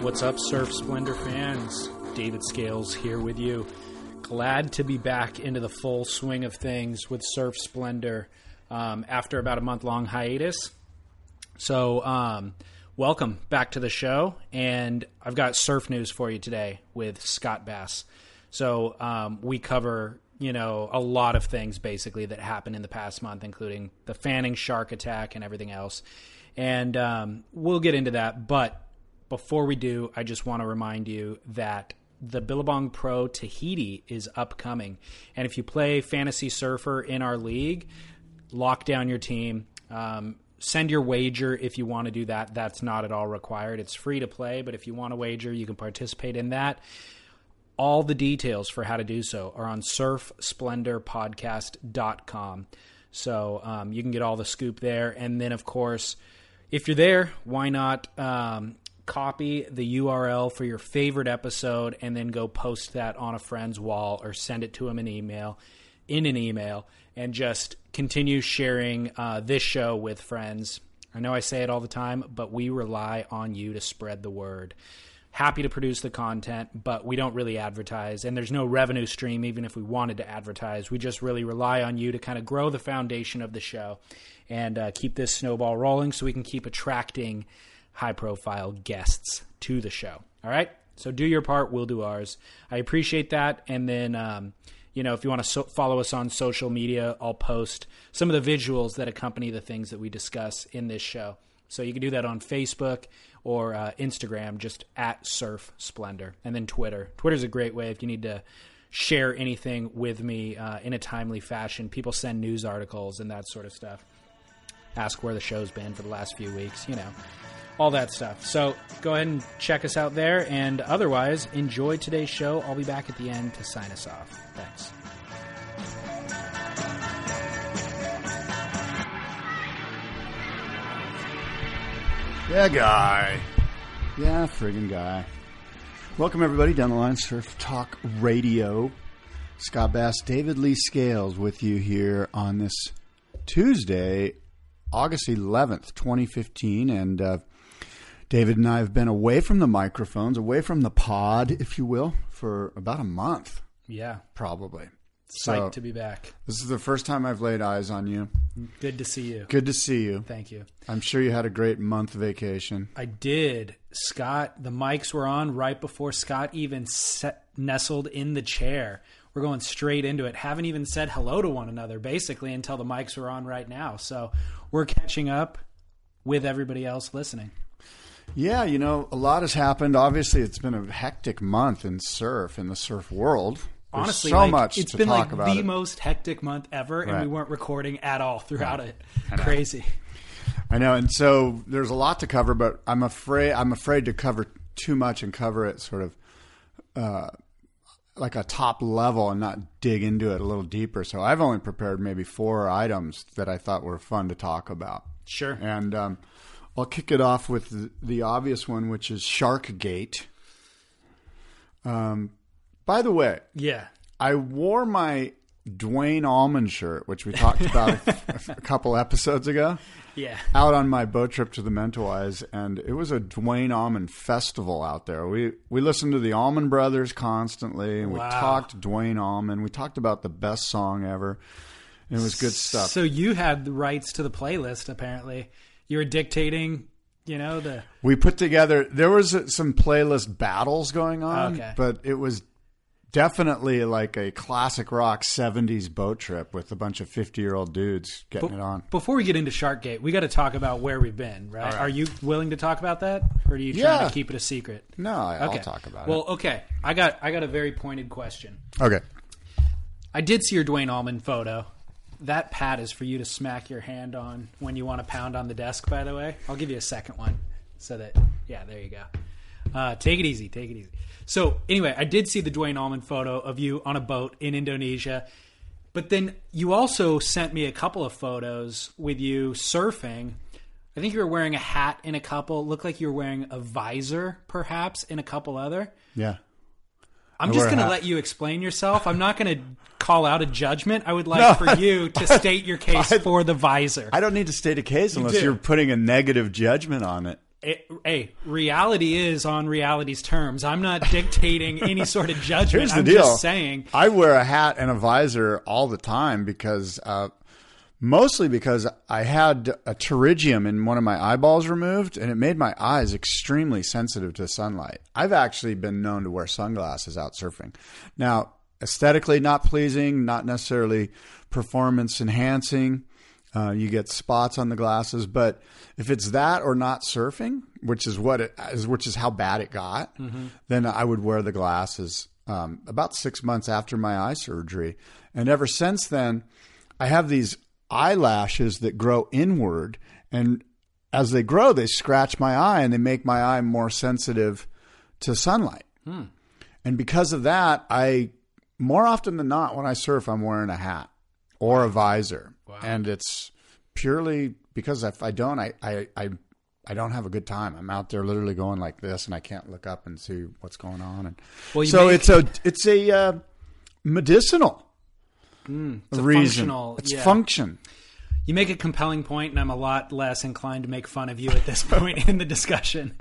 What's up, Surf Splendor fans? David Scales here with you. Glad to be back into the full swing of things with Surf Splendor um, after about a month long hiatus. So, um, welcome back to the show. And I've got surf news for you today with Scott Bass. So, um, we cover you know a lot of things basically that happened in the past month, including the Fanning shark attack and everything else. And um, we'll get into that. But before we do, I just want to remind you that the Billabong Pro Tahiti is upcoming. And if you play Fantasy Surfer in our league, lock down your team. Um, send your wager if you want to do that. That's not at all required. It's free to play, but if you want to wager, you can participate in that. All the details for how to do so are on surfsplendorpodcast.com. So um, you can get all the scoop there. And then, of course, if you're there, why not um, copy the URL for your favorite episode and then go post that on a friend's wall or send it to them in email in an email and just continue sharing uh, this show with friends. I know I say it all the time, but we rely on you to spread the word. Happy to produce the content, but we don't really advertise, and there's no revenue stream even if we wanted to advertise. We just really rely on you to kind of grow the foundation of the show and uh, keep this snowball rolling so we can keep attracting high profile guests to the show. All right? So do your part, we'll do ours. I appreciate that. And then, um, you know, if you want to so- follow us on social media, I'll post some of the visuals that accompany the things that we discuss in this show. So you can do that on Facebook or uh, Instagram, just at Surf Splendor, and then Twitter. Twitter's a great way if you need to share anything with me uh, in a timely fashion. People send news articles and that sort of stuff. Ask where the show's been for the last few weeks, you know, all that stuff. So go ahead and check us out there. And otherwise, enjoy today's show. I'll be back at the end to sign us off. Thanks. Yeah, guy. Yeah, friggin' guy. Welcome, everybody, down the line, Surf Talk Radio. Scott Bass, David Lee Scales with you here on this Tuesday, August 11th, 2015. And uh, David and I have been away from the microphones, away from the pod, if you will, for about a month, Yeah. probably. Psyched So- to be back. This is the first time I've laid eyes on you. Good to see you. Good to see you. Thank you. I'm sure you had a great month vacation. I did. Scott, the mics were on right before Scott even set, nestled in the chair. We're going straight into it. Haven't even said hello to one another, basically, until the mics are on right now. So we're catching up with everybody else listening. Yeah, you know, a lot has happened. Obviously, it's been a hectic month in surf, in the surf world. There's Honestly, so like, much it's been like the it. most hectic month ever, and we weren't recording at all throughout it. Crazy. I know, and so there's a lot to cover, but I'm afraid I'm afraid to cover too much and cover it sort of uh, like a top level and not dig into it a little deeper. So I've only prepared maybe four items that I thought were fun to talk about. Sure. And um, I'll kick it off with the, the obvious one, which is Sharkgate. Um, by the way, Yeah. I wore my Duane Allman shirt, which we talked about a, a couple episodes ago, Yeah. out on my boat trip to the Mentawais, and it was a Duane Allman festival out there. We we listened to the Allman Brothers constantly, and we talked Duane Allman. We talked about the best song ever. It was good stuff. So you had the rights to the playlist, apparently. You were dictating, you know, the. We put together there was some playlist battles going on, Okay. but it was definitely like a classic rock 70s boat trip with a bunch of 50-year-old dudes getting it on. Before we get into Sharkgate, we got to talk about where we've been, right? Are you willing to talk about that, or are you trying Yeah. to keep it a secret? No, I- I'll talk about it. Well, okay. I got I got a very pointed question. Okay. I did see your Duane Allman photo. That pad is for you to smack your hand on when you want to pound on the desk. By the way, I'll give you a second one so that yeah, there you go. Uh, take it easy, take it easy. So anyway, I did see the Duane Allman photo of you on a boat in Indonesia, but then you also sent me a couple of photos with you surfing. I think you were wearing a hat in a couple. Looked like you were wearing a visor, perhaps, in a couple other. Yeah. I'm I just going to let you explain yourself. I'm not going to call out a judgment. I would like No, for you to state your case I- for the visor. I don't need to state a case unless do. you're putting a negative judgment on it. Hey, reality is on reality's terms. I'm not dictating any sort of judgment. Here's the I'm deal. just saying. I wear a hat and a visor all the time because, uh, mostly because I had a pterygium in one of my eyeballs removed, and it made my eyes extremely sensitive to sunlight. I've actually been known to wear sunglasses out surfing. Now, aesthetically not pleasing, not necessarily performance enhancing. Uh, you get spots on the glasses, but if it's that or not surfing, which is what it is, which is how bad it got, then I would wear the glasses. Um, about six months after my eye surgery, and ever since then, I have these eyelashes that grow inward, and as they grow, they scratch my eye and they make my eye more sensitive to sunlight. And because of that, I more often than not when I surf, I'm wearing a hat or a visor, and it's purely because if I don't, I, I I I don't have a good time. I'm out there literally going like this, and I can't look up and see what's going on. And Well, so make- it's a it's a uh, medicinal It's a reason. it's yeah. function. You make a compelling point, and I'm a lot less inclined to make fun of you at this point in the discussion.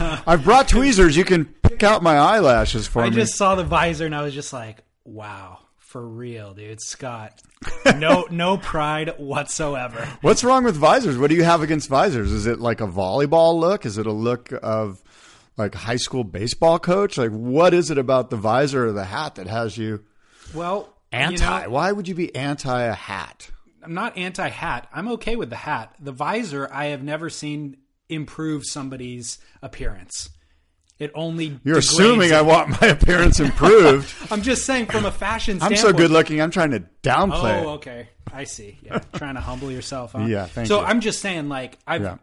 Uh, I've brought tweezers. You can pick out my eyelashes for I me. I just saw the visor, and I was just like, "Wow, for real, dude, Scott." No, no pride whatsoever. What's wrong with visors? What do you have against visors? Is it like a volleyball look? Is it a look of like high school baseball coach? Like what is it about the visor or the hat that has you Well, anti? you know, Why would you be anti a hat? I'm not anti hat. I'm okay with the hat. The visor, I have never seen improve somebody's appearance. It only You're assuming it. I want my appearance improved. I'm just saying from a fashion I'm so good looking. I'm trying to downplay. Oh, okay. I see. Yeah, trying to humble yourself. Huh? Yeah, thank so you. I'm just saying, like, I've, Yeah.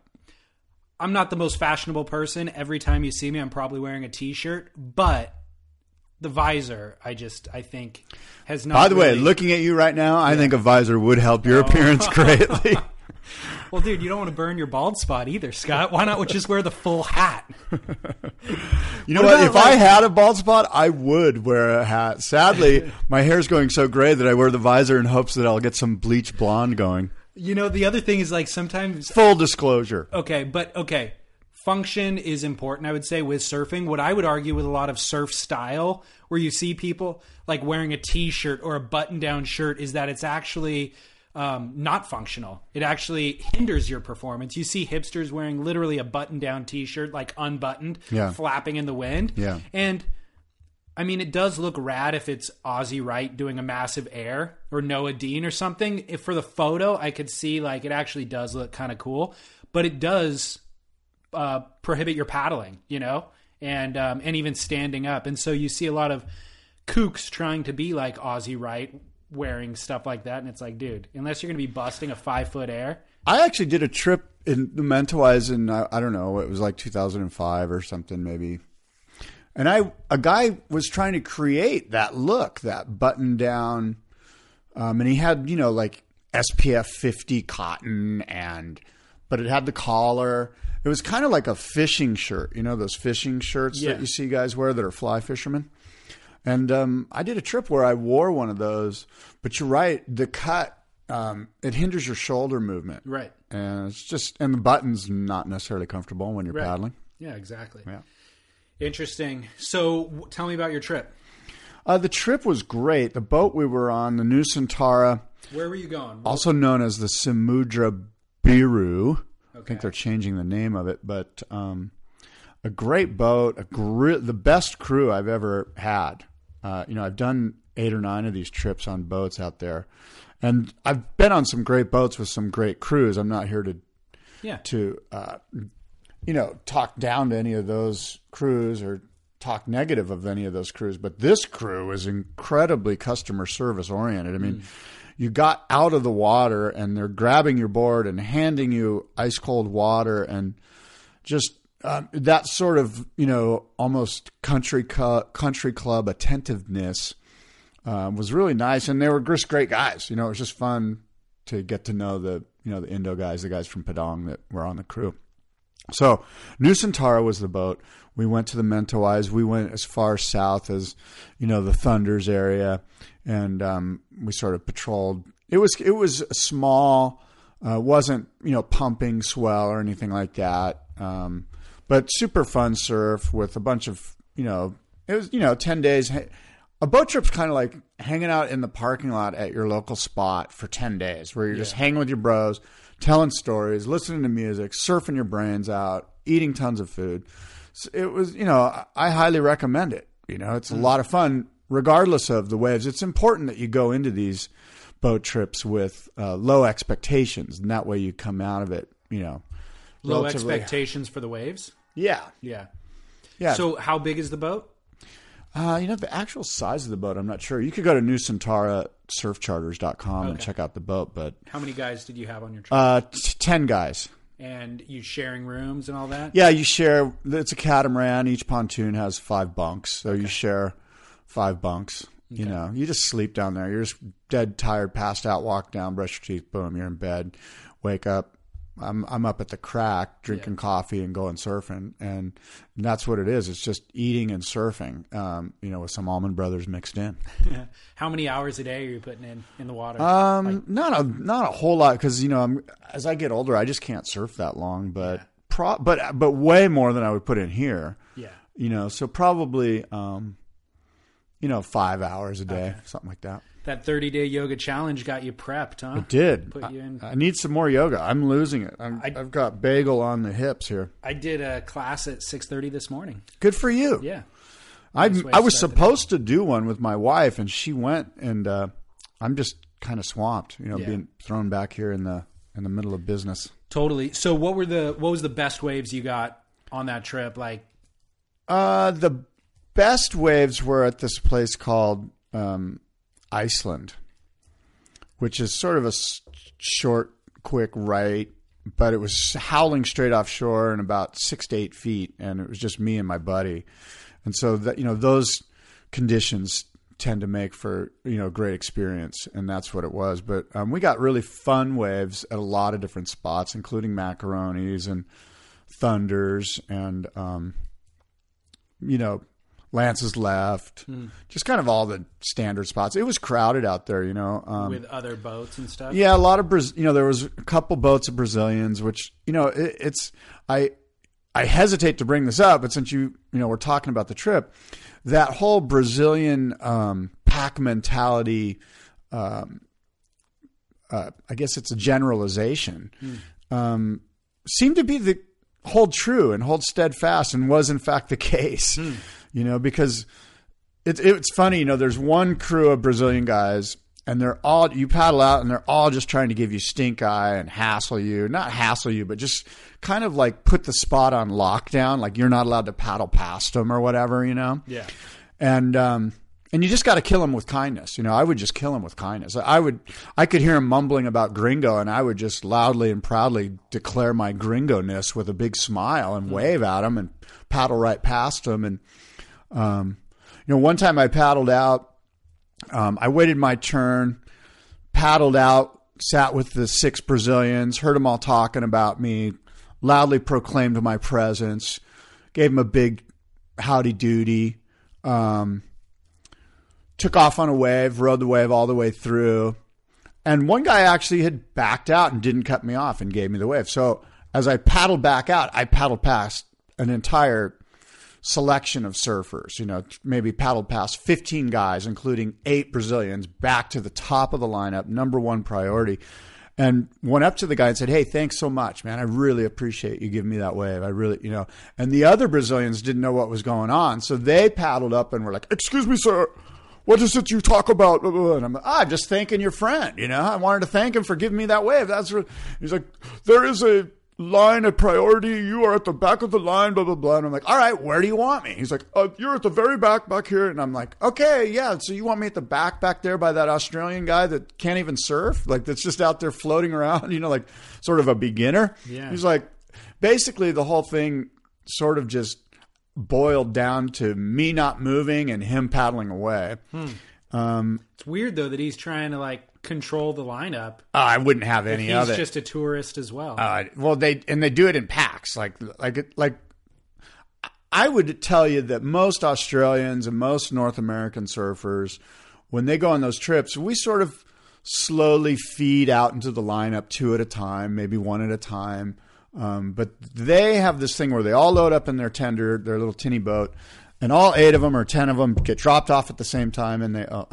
I'm not the most fashionable person. Every time you see me, I'm probably wearing a t-shirt, but the visor, I just, I think, has not. By the way, looking at you right now, I think a visor would help Oh. your appearance greatly. Well, dude, you don't want to burn your bald spot either, Scott. Why not just wear the full hat? You know What what? about, If I had a bald spot, I would wear a hat. Sadly, my hair is going so gray that I wear the visor in hopes that I'll get some bleach blonde going. You know, the other thing is like sometimes Full disclosure. Okay, but okay. Function is important, I would say, with surfing. What I would argue with a lot of surf style, where you see people like wearing a t shirt or a button down shirt, is that it's actually um, not functional. It actually hinders your performance. You see hipsters wearing literally a button down t shirt, like unbuttoned, Yeah. flapping in the wind. Yeah. And I mean, it does look rad if it's Ozzy Wright doing a massive air or Noa Deane or something. If for the photo, I could see like it actually does look kind of cool, but it does uh, prohibit your paddling, you know, and um, and even standing up. And so you see a lot of kooks trying to be like Ozzy Wright wearing stuff like that, and it's like, dude, unless you're going to be busting a five foot air, I actually did a trip in the Mentawais in I, I don't know, it was like 2005 or something maybe. And I a guy was trying to create that look, that button down um, and he had, you know, like SPF 50 cotton and but it had the collar. It was kind of like a fishing shirt, you know, those fishing shirts Yeah. that you see guys wear that are fly fishermen. And um, I did a trip where I wore one of those, but you're right, the cut um, it hinders your shoulder movement, right? and it's just and the button's not necessarily comfortable when you're Right. paddling. Yeah, exactly. Yeah. Interesting. So, w- tell me about your trip. Uh, the trip was great. The boat we were on, the Nusantara, Where were you going? also known as the Samudra Biru. Okay. I think they're changing the name of it, but um, a great boat, a gr- the best crew I've ever had. Uh, you know, I've done eight or nine of these trips on boats out there, and I've been on some great boats with some great crews. I'm not here to yeah. to uh, you know talk down to any of those crews or talk negative of any of those crews but this crew is incredibly customer service oriented i mean you got out of the water and they're grabbing your board and handing you ice cold water and just um, that sort of you know almost country cu- country club attentiveness um, was really nice and they were just great guys you know it was just fun to get to know the you know the Indo guys, the guys from Padang that were on the crew. So New Nusantara was the boat. We went to the Mentawais. We went as far south as you know the Thunders area, and um, we sort of patrolled. It was it was small, uh, wasn't you know pumping swell or anything like that. Um, but super fun surf with a bunch of you know it was you know ten days. A boat trip's kind of like hanging out in the parking lot at your local spot for ten days, where you're just hanging with your bros, telling stories, listening to music, surfing your brains out, eating tons of food. So it was you know I highly recommend it. You know, it's a lot of fun, regardless of the waves. It's important that you go into these boat trips with uh, low expectations, and that way you come out of it, you know, Low expectations for the waves. Yeah, Yeah. yeah. So how big is the boat? uh, you know, the actual size of the boat, I'm not sure. You could go to newcentara.surfcharters.com and check out the boat, but How many guys did you have on your trip? uh, t- ten guys. and you sharing rooms and all that? Yeah, you share. It's a catamaran. Each pontoon has five bunks, so you share five bunks. You know, you just sleep down there. You're just dead tired, passed out. Walk down, brush your teeth, boom, you're in bed. Wake up. I'm I'm up at the crack drinking coffee and going surfing, and that's what it is. It's just eating and surfing. Um, you know, with some Allman Brothers mixed in. How many hours a day are you putting in in the water? Um, not a not a whole lot because you know I'm, as I get older, I just can't surf that long. But pro, but but way more than I would put in here. yeah. You know, so probably um, you know five hours a day, something like that. That 30 day yoga challenge got you prepped, huh? Did Put you in. I need some more yoga? I'm losing it. I'm, I, have got bagel on the hips here. I did a class at 6:30 this morning. Good for you. Yeah. I Nice I was supposed to do one with my wife, and she went, and uh, I'm just kind of swamped. You know, Yeah. being thrown back here in the in the middle of business. Totally. So what were the what was the best waves you got on that trip? Like Uh, the best waves were at this place called um, Iceland, which is sort of a short, quick right, but it was howling straight offshore and about six to eight feet, and it was just me and my buddy, and so that you know those conditions tend to make for you know great experience, and that's what it was. But um, we got really fun waves at a lot of different spots, including macaronis and thunders and um, you know, Lance's left, just kind of all the standard spots. It was crowded out there, you know. Um, with other boats and stuff. yeah, a lot of Braz- you know, there was a couple boats of Brazilians, which you know, it, it's I I hesitate to bring this up, but since you you know we're talking about the trip, that whole Brazilian um, pack mentality. Um, uh, I guess it's a generalization. Um, seemed to be the hold true and hold steadfast, and was in fact the case. You know, because it's it's funny. You know, there's one crew of Brazilian guys, and they're all you paddle out, and they're all just trying to give you stink eye and hassle you. Not hassle you, but just kind of like put the spot on lockdown. Like you're not allowed to paddle past them or whatever. You know Yeah. and um, and you just got to kill him with kindness. You know, I would just kill him with kindness. I would, I could hear him mumbling about gringo, and I would just loudly and proudly declare my gringo-ness with a big smile and wave at him and paddle right past him. And um, you know, one time I paddled out. Um, I waited my turn, paddled out, sat with the six Brazilians, heard them all talking about me, loudly proclaimed my presence, gave them a big howdy doody. Um, took off on a wave, rode the wave all the way through. And one guy actually had backed out and didn't cut me off and gave me the wave. So as I paddled back out, I paddled past an entire selection of surfers, you know, maybe paddled past 15 guys, including eight Brazilians, back to the top of the lineup, number one priority. And went up to the guy and said, Hey, thanks so much, man. I really appreciate you giving me that wave. I really, you know. And the other Brazilians didn't know what was going on. So they paddled up and were like, Excuse me, sir. What is it you talk about? And I'm ah, I'm just thanking your friend. You know, I wanted to thank him for giving me that wave. That's re-. he's like, there is a line of priority. You are at the back of the line. Blah blah blah. And I'm like, all right, where do you want me? He's like, uh, you're at the very back back here. And I'm like, okay, yeah. So you want me at the back back there by that Australian guy that can't even surf, like that's just out there floating around. You know, like sort of a beginner. Yeah. He's like, basically the whole thing sort of just boiled down to me not moving and him paddling away. It's weird though that he's trying to like control the lineup. I wouldn't have any of it. He's just a tourist as well. Uh, well, they and they do it in packs, like like like. I would tell you that most Australians and most North American surfers, when they go on those trips, we sort of slowly feed out into the lineup two at a time, maybe one at a time. Um, but they have this thing where they all load up in their tender, their little tinny boat, and all eight of them or ten of them get dropped off at the same time, and they oh,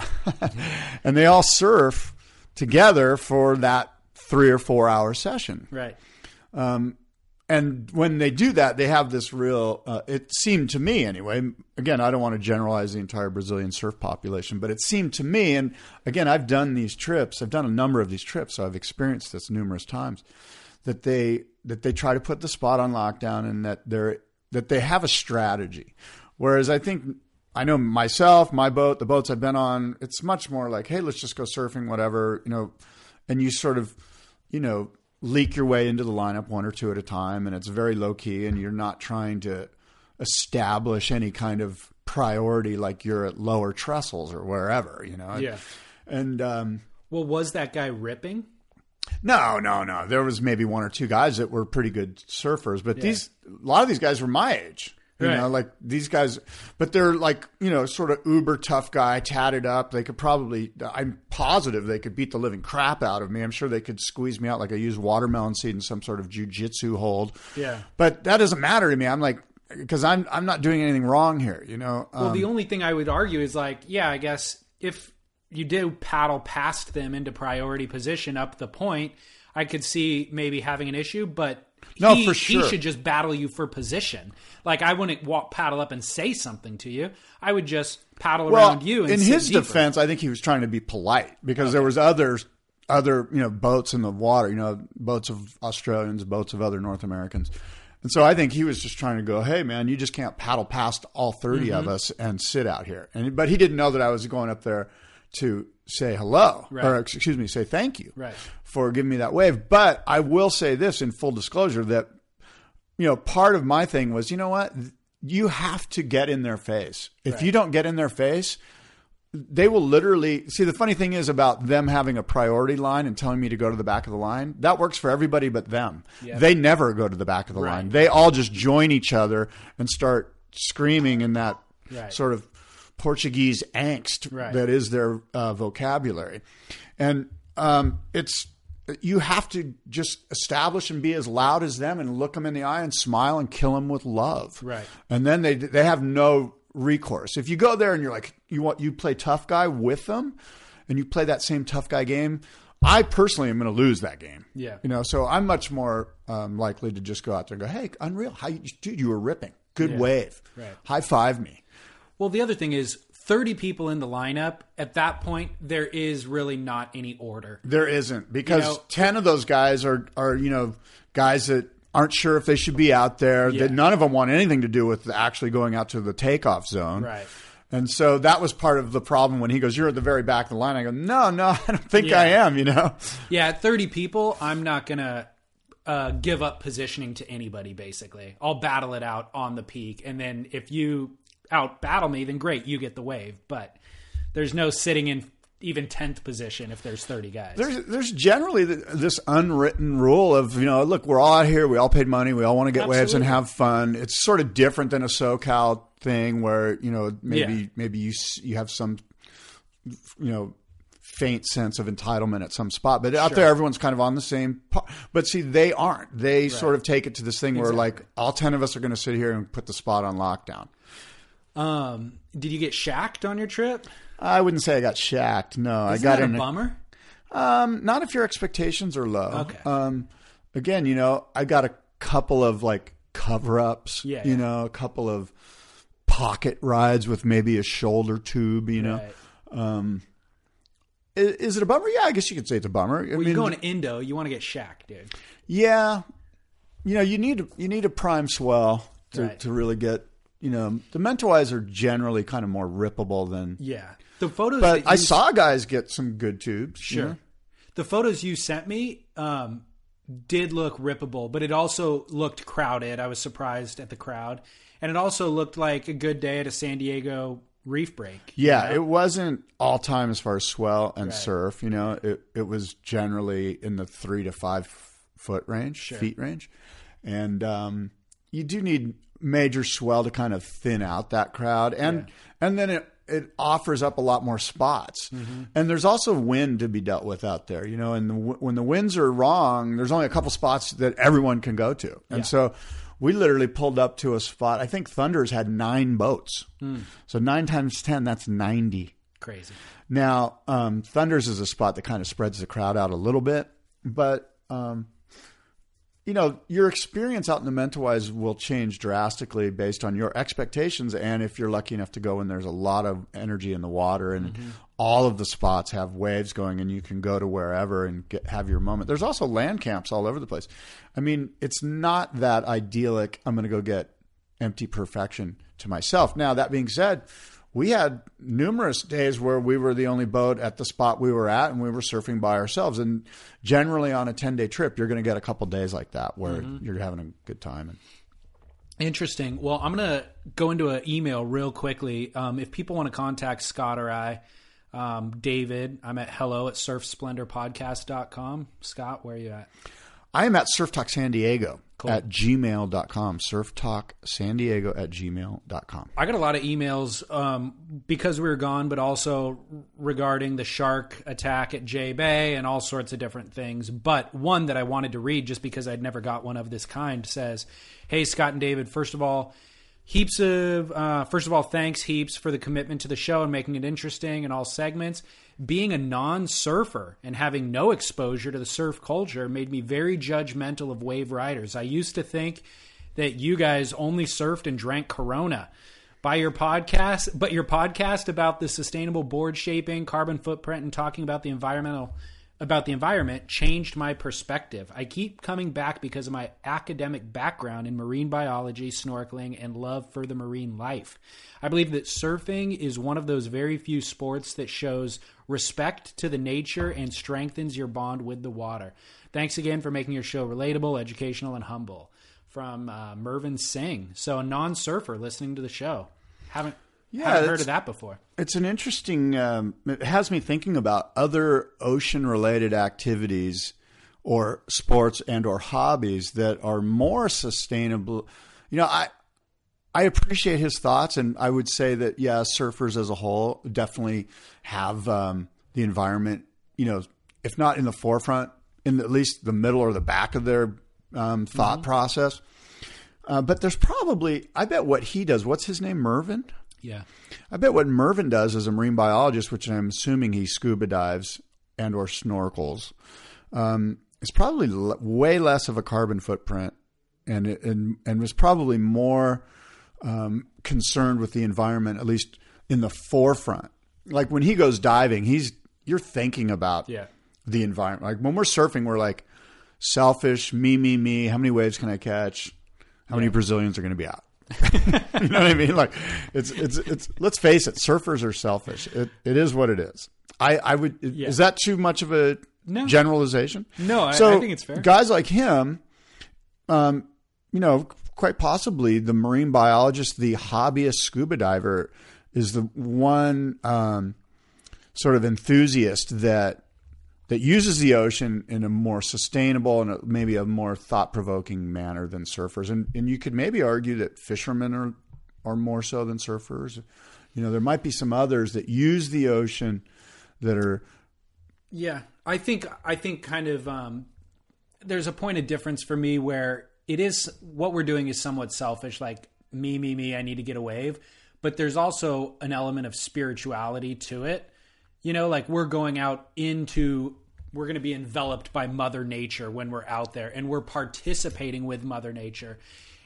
and they all surf together for that three or four hour session. Right. And when they do that, they have this real. Uh, it seemed to me, anyway. Again, I don't want to generalize the entire Brazilian surf population, but it seemed to me, and again, I've done these trips. I've done a number of these trips, so I've experienced this numerous times. That they that they try to put the spot on lockdown, and that they're that they have a strategy. Whereas I think I know myself, my boat, the boats I've been on, it's much more like, hey, let's just go surfing, whatever, you know, and you sort of, you know, leak your way into the lineup one or two at a time, and it's very low key, and you're not trying to establish any kind of priority like you're at lower trestles or wherever, you know. Yeah. And um, Well, was that guy ripping? no, no, no. There was maybe one or two guys that were pretty good surfers, but these a lot of these guys were my age. You Right. know, like these guys, but they're like, you know, sort of uber tough guy, tatted up. They could probably, I'm positive they could beat the living crap out of me. I'm sure they could squeeze me out like I use watermelon seed in some sort of jujitsu hold. Yeah. But that doesn't matter to me. I'm like, because I'm, I'm not doing anything wrong here, you know? Well, Um, the only thing I would argue is like, yeah, I guess if you do paddle past them into priority position up the point, I could see maybe having an issue, but No, he, for sure. he should just battle you for position. Like I wouldn't walk paddle up and say something to you. I would just paddle well, around you. And in his deeper. defense, I think he was trying to be polite because there was others, other you know boats in the water, you know boats of Australians, boats of other North Americans, and so I think he was just trying to go, hey man, you just can't paddle past all 30 Mm-hmm. of us and sit out here. And but he didn't know that I was going up there to say hello Right. or excuse me, say thank you Right. for giving me that wave. But I will say this in full disclosure that you know, part of my thing was, you know what? You have to get in their face. If you don't get in their face, they will literally see the funny thing is about them having a priority line and telling me to go to the back of the line that works for everybody but them Yeah. they never go to the back of the Right. line they all just join each other and start screaming in that Right. sort of portuguese angst Right. that is their uh, vocabulary and um, it's you have to just establish and be as loud as them and look them in the eye and smile and kill them with love Right. and then they they have no recourse. If you go there and you're like you want you play tough guy with them, and you play that same tough guy game, I personally am going to lose that game. Yeah. you know, so I'm much more um, likely to just go out there and go, "Hey, unreal, how you, dude, you were ripping, good Yeah. wave, Right. high five me." Well, the other thing is 30 people in the lineup. At that point, there is really not any order. There isn't because You know- ten of those guys are are you know guys that aren't sure if they should be out there. Yeah. That none of them want anything to do with actually going out to the takeoff zone. Right. And so that was part of the problem when he goes, "You're at the very back of the line." I go, "No, no, I don't think Yeah. I am." You know, Yeah, at 30 people, I'm not going to uh, give up positioning to anybody, basically. I'll battle it out on the peak. And then if you out battle me, then great, you get the wave. But there's no sitting in even 10th position if there's 30 guys. there's there's generally th- this unwritten rule of you know, look, we're all out here, we all paid money, we all want to get waves and have fun. It's sort of different than a SoCal thing where you know maybe Yeah. maybe you you have some you know faint sense of entitlement at some spot but out there everyone's kind of on the same but see they aren't they sort of take it to this thing where like all 10 of us are going to sit here and put the spot on lockdown um, did you get shacked on your trip? i wouldn't say i got shacked no Isn't i got that in a bummer? Um, not if your expectations are low. Okay. Um, again, you know, I got a couple of like cover ups. Yeah, You yeah. know, a couple of pocket rides with maybe a shoulder tube. You know, Right. is, is it a bummer? Yeah, I guess you could say it's a bummer. I Well, mean, you're going to Indo, you want to get shacked, dude. yeah, you know, you need you need a prime swell to Right. to really get. You know, the Mentawais are generally kind of more rippable than. Yeah. The photos But I you saw guys get some good tubes. you Sure. know? The photos you sent me um, did look rippable, but it also looked crowded. I was surprised at the crowd. And it also looked like a good day at a San Diego reef break. you Yeah, know? it wasn't all time as far as swell and Right. surf. You know, it it was generally in the three to five foot range, feet range, and um, you do need major swell to kind of thin out that crowd, and and then it it offers up a lot more spots. And there's also wind to be dealt with out there, you know. And the, when the winds are wrong, there's only a couple spots that everyone can go to. And so we literally pulled up to a spot. I think Thunder's had nine boats, so nine times ten, that's ninety. Crazy. Now, um, Thunders is a spot that kind of spreads the crowd out a little bit, but um, you know, your experience out in the Mentawais will change drastically based on your expectations, and if you're lucky enough to go when there's a lot of energy in the water, and mm-hmm. all of the spots have waves going, and you can go to wherever and get, have your moment. There's also land camps all over the place. I mean, it's not that idyllic. I'm going to go get empty perfection to myself. Now, that being said, we had numerous days where we were the only boat at the spot we were at and we were surfing by ourselves. And generally on a 10 day trip, you're going to get a couple days like that where you're having a good time. And Interesting. Well, I'm going to go into an email real quickly. Um, if people want to contact Scott or I, um, David, I'm at hello at surfsplendorpodcast.com. Scott, where are you at? I am at Surf Talk San Diego at gmail.com. Surf Talk San Diego at gmail.com. I got a lot of emails um, because we were gone, but also regarding the shark attack at J Bay and all sorts of different things. But one that I wanted to read just because I'd never got one of this kind says, Hey, Scott and David, first of all, heaps of, uh, first of all, thanks heaps for the commitment to the show and making it interesting in all segments. Being a non surfer and having no exposure to the surf culture made me very judgmental of wave riders. I used to think that you guys only surfed and drank Corona. By your podcast, but your podcast about the sustainable board shaping, carbon footprint, and talking about the environmental about the environment changed my perspective. I keep coming back because of my academic background in marine biology, snorkeling, and love for the marine life. I believe that surfing is one of those very few sports that shows respect to the nature and strengthens your bond with the water. Thanks again for making your show relatable, educational, and humble. From uh, Mervyn Singh. So, a non surfer listening to the show. Haven't, Yeah, haven't heard of that before. It's an interesting. Um, it has me thinking about other ocean-related activities, or sports and or hobbies that are more sustainable. You know, I I appreciate his thoughts, and I would say that yeah, surfers as a whole definitely have um, the environment. You know, if not in the forefront, in at least the middle or the back of their um, thought process. Uh, but there's probably, I bet what he does. What's his name? Mervyn. Yeah. I bet what Mervyn does as a marine biologist, which I'm assuming he scuba dives and or snorkels, um, is probably l- way less of a carbon footprint, and it- and and was probably more um, concerned with the environment, at least in the forefront. Like when he goes diving, he's you're thinking about Yeah. the environment. Like when we're surfing, we're like selfish, me, me, me. How many waves can I catch? How many Brazilians are going to be out? you know what I mean? Like it's it's it's. Let's face it, surfers are selfish. It it is what it is. I I would. Is that too much of a No. generalization? No, I- so I think it's fair. Guys like him, um, you know, quite possibly the marine biologist, the hobbyist scuba diver, is the one um, sort of enthusiast that that uses the ocean in a more sustainable and a, maybe a more thought provoking manner than surfers. And and you could maybe argue that fishermen are are more so than surfers. You know, there might be some others that use the ocean that are Yeah, I think I think kind of um, there's a point of difference for me where it is what we're doing is somewhat selfish, like me, me, me. I need to get a wave, but there's also an element of spirituality to it. You know, like we're going out into we're going to be enveloped by Mother Nature when we're out there, and we're participating with Mother Nature.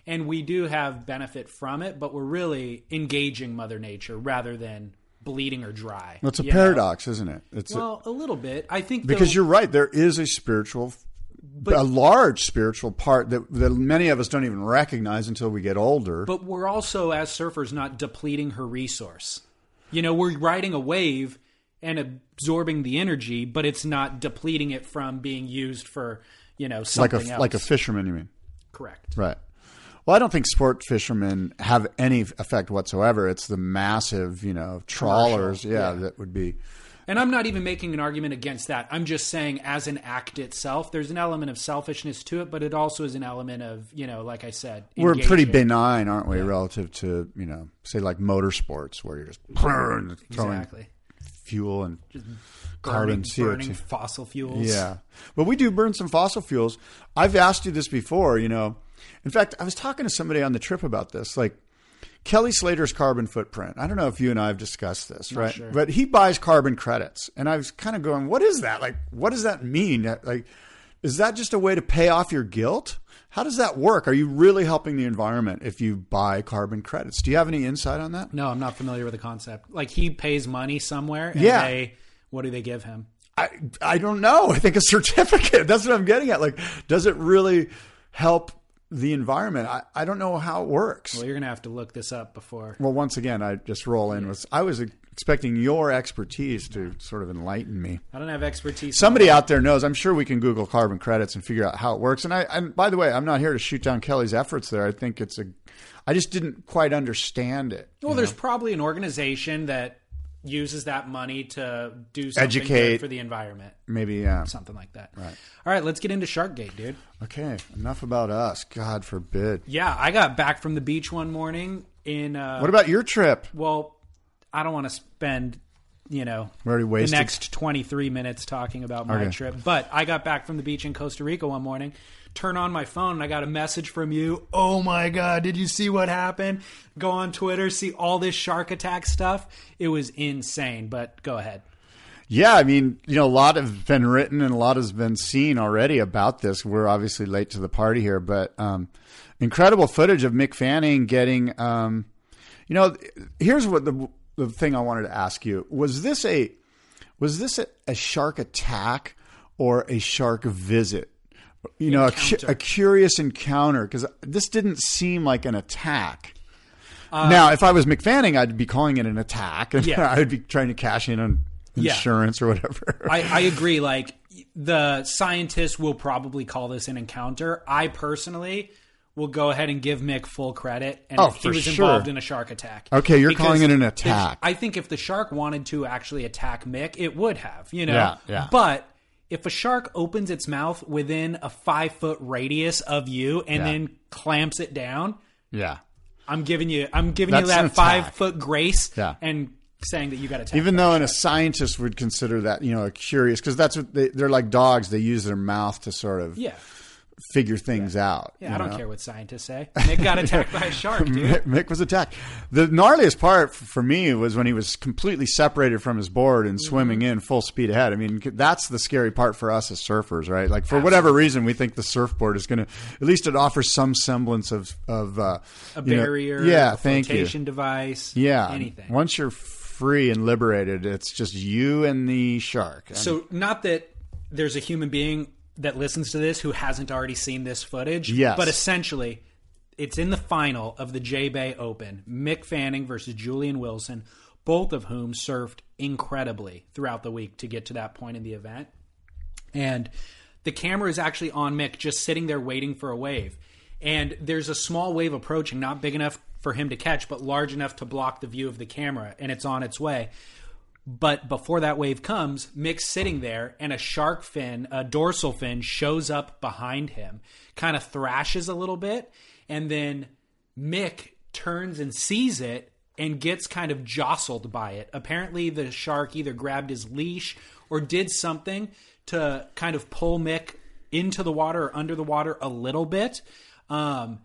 And we do have benefit from it, but we're really engaging Mother Nature rather than bleeding her dry. It's a you know? paradox, isn't it? It's a, Well, a little bit. I think because though- you're right. There is a spiritual, but, a large spiritual part that, that many of us don't even recognize until we get older. but we're also as surfers not depleting her resource. You know, we're riding a wave and absorbing the energy, but it's not depleting it from being used for you know something like a else. like a fisherman, you mean? correct. Right. Well, I don't think sport fishermen have any effect whatsoever. It's the massive, you know, trawlers, yeah, yeah. that would be. And I'm not even making an argument against that. I'm just saying, as an act itself, there's an element of selfishness to it, but it also is an element of, you know, like I said, We're pretty benign, aren't we, relative to you know, say like motorsports where you're just throwing Exactly. Fuel and Burning, carbon CO2. burning fossil fuels. Yeah. But we do burn some fossil fuels. I've asked you this before, you know. In fact, I was talking to somebody on the trip about this. Like Kelly Slater's carbon footprint. I don't know if you and I have discussed this, right? sure. But he buys carbon credits. And I was kind of going, what is that? Like, what does that mean? Like, is that just a way to pay off your guilt? How does that work? Are you really helping the environment if you buy carbon credits? Do you have any insight on that? No, I'm not familiar with the concept. Like he pays money somewhere, and Yeah. they, what do they give him? I I don't know. I think a certificate. That's what I'm getting at. Like, does it really help the environment? I, I don't know how it works. Well, you're gonna have to look this up before. Well, once again, I just roll in with. I was expecting your expertise to sort of enlighten me. I don't have expertise. Somebody out there knows. I'm sure we can Google carbon credits and figure out how it works. And I, and by the way, I'm not here to shoot down Kelly's efforts there. I think it's a. I just didn't quite understand it. Well, there's probably an organization that uses that money to do something Educate. good for the environment, Maybe yeah. something like that. Right. All right, let's get into Sharkgate, dude. Okay, enough about us. God forbid. Yeah, I got back from the beach one morning in. Uh, What about your trip? well, I don't want to spend, you know, the next 23 minutes talking about my Okay. trip. But I got back from the beach in Costa Rica one morning, turn on my phone, and I got a message from you. Oh my God, did you see what happened? Go on Twitter, see all this shark attack stuff. It was insane, but go ahead. Yeah, I mean, you know, a lot has been written and a lot has been seen already about this. We're obviously late to the party here, but um, incredible footage of Mick Fanning getting. Um, you know, here's what the the thing I wanted to ask you was this a was this a, a shark attack or a shark visit? You know, a, cu- a curious encounter because this didn't seem like an attack. Uh, now, if I was Mick Fanning, I'd be calling it an attack, and Yeah. I'd be trying to cash in on Yeah. insurance or whatever. I, I agree. Like the scientists will probably call this an encounter. I personally will go ahead and give Mick full credit, and Oh, if he was sure. involved in a shark attack. Okay, you're Because calling it an the- attack. I think if the shark wanted to actually attack Mick, it would have. You know. Yeah, yeah. But if a shark opens its mouth within a five foot radius of you and Yeah. then clamps it down, yeah. I'm giving you I'm giving That's you that five foot grace Yeah. and saying that you got to. Even though, and a scientist would consider that, you know, a curious, because that's what they, they're like dogs. They use their mouth to sort of yeah. Figure things out. Yeah, I don't know? care what scientists say. Mick got attacked by a shark, dude. Mick, was attacked. The gnarliest part for me was when he was completely separated from his board and swimming Mm-hmm. in full speed ahead. I mean, that's the scary part for us as surfers, right? Like for whatever reason, we think the surfboard is going to, at least it offers some semblance of of uh, A you know- barrier, yeah, a thank you. device, Yeah, anything. Once you're free and liberated, it's just you and the shark. And- So, not that there's a human being that listens to this who hasn't already seen this footage, Yes. but essentially, it's in the final of the J Bay Open. Mick Fanning versus Julian Wilson, both of whom surfed incredibly throughout the week to get to that point in the event. And the camera is actually on Mick, just sitting there waiting for a wave. And there's a small wave approaching, not big enough for him to catch, but large enough to block the view of the camera, and it's on its way. But before that wave comes, Mick's sitting there, and a shark fin, a dorsal fin, shows up behind him, kind of thrashes a little bit, and then Mick turns and sees it and gets kind of jostled by it. Apparently, the shark either grabbed his leash or did something to kind of pull Mick into the water or under the water a little bit. Um,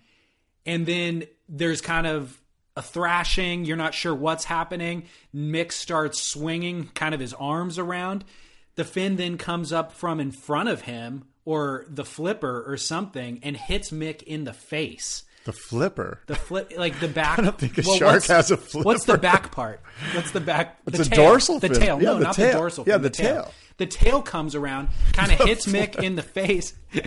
and then there's kind of a thrashing. You're not sure what's happening. Mick starts swinging kind of his arms around. The fin then comes up from in front of him or the flipper or something and hits Mick in the face. the flipper. The flip, like the back. I don't think a shark has a flipper. What's the back part? What's the back? It's the a tail. dorsal The fin. tail. Yeah, no, the not tail. the dorsal. Yeah, fin, the tail. The tail comes around, kind of hits Mick in the face.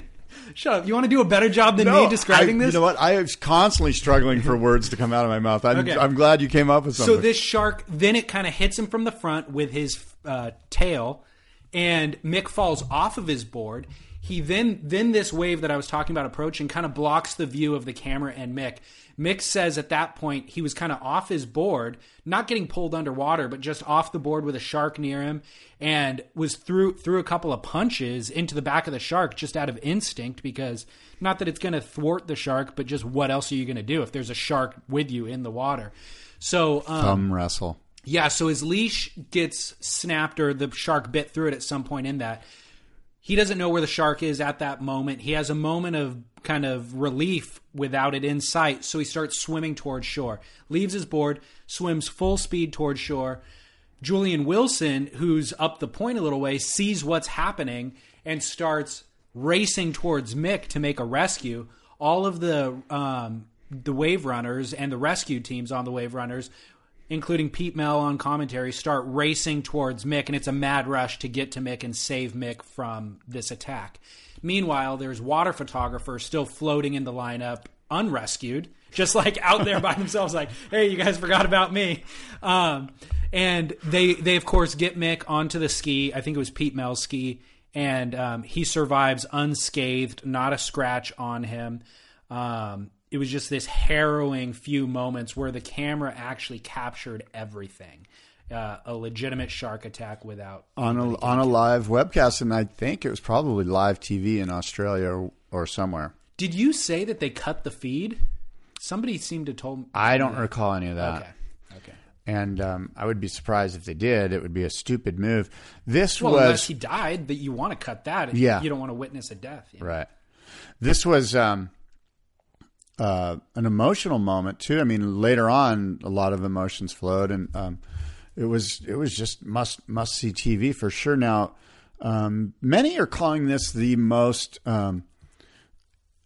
Shut up. You want to do a better job than me describing I, this? You know what? I was constantly struggling for words to come out of my mouth. I'm, Okay. I'm glad you came up with something. So this shark, then it kind of hits him from the front with his uh, tail, and Mick falls off of his board. He then then this wave that I was talking about approaching kind of blocks the view of the camera and Mick. Mick says at that point he was kind of off his board, not getting pulled underwater, but just off the board with a shark near him, and was through through a couple of punches into the back of the shark just out of instinct because not that it's going to thwart the shark, but just what else are you going to do if there's a shark with you in the water? So um, Thumb wrestle. yeah, so his leash gets snapped or the shark bit through it at some point in that. He doesn't know where the shark is at that moment. He has a moment of kind of relief without it in sight, so he starts swimming towards shore. Leaves his board, swims full speed towards shore. Julian Wilson, who's up the point a little way, sees what's happening and starts racing towards Mick to make a rescue. All of the um, the wave runners and the rescue teams on the wave runners, including Pete Mel on commentary, start racing towards Mick, and it's a mad rush to get to Mick and save Mick from this attack. Meanwhile, there's water photographers still floating in the lineup, unrescued, just like out there by themselves, like, "Hey, you guys forgot about me." Um, and they they of course get Mick onto the ski. I think it was Pete Mel's ski, and um, he survives unscathed, not a scratch on him. Um, it was just this harrowing few moments where the camera actually captured everything. Uh, a legitimate shark attack without on a on a live webcast, and I think it was probably live TV in Australia or, or somewhere. Did you say that they cut the feed? Somebody seemed to told. I don't recall any of that. Okay. Okay. And um, I would be surprised if they did. It would be a stupid move. This Well, unless was he died, that you want to cut that. Yeah. You don't want to witness a death. you know? right. This was um, uh, an emotional moment too. I mean, later on, a lot of emotions flowed, and um, it was it was just must must see TV for sure. Now, um, many are calling this the most um,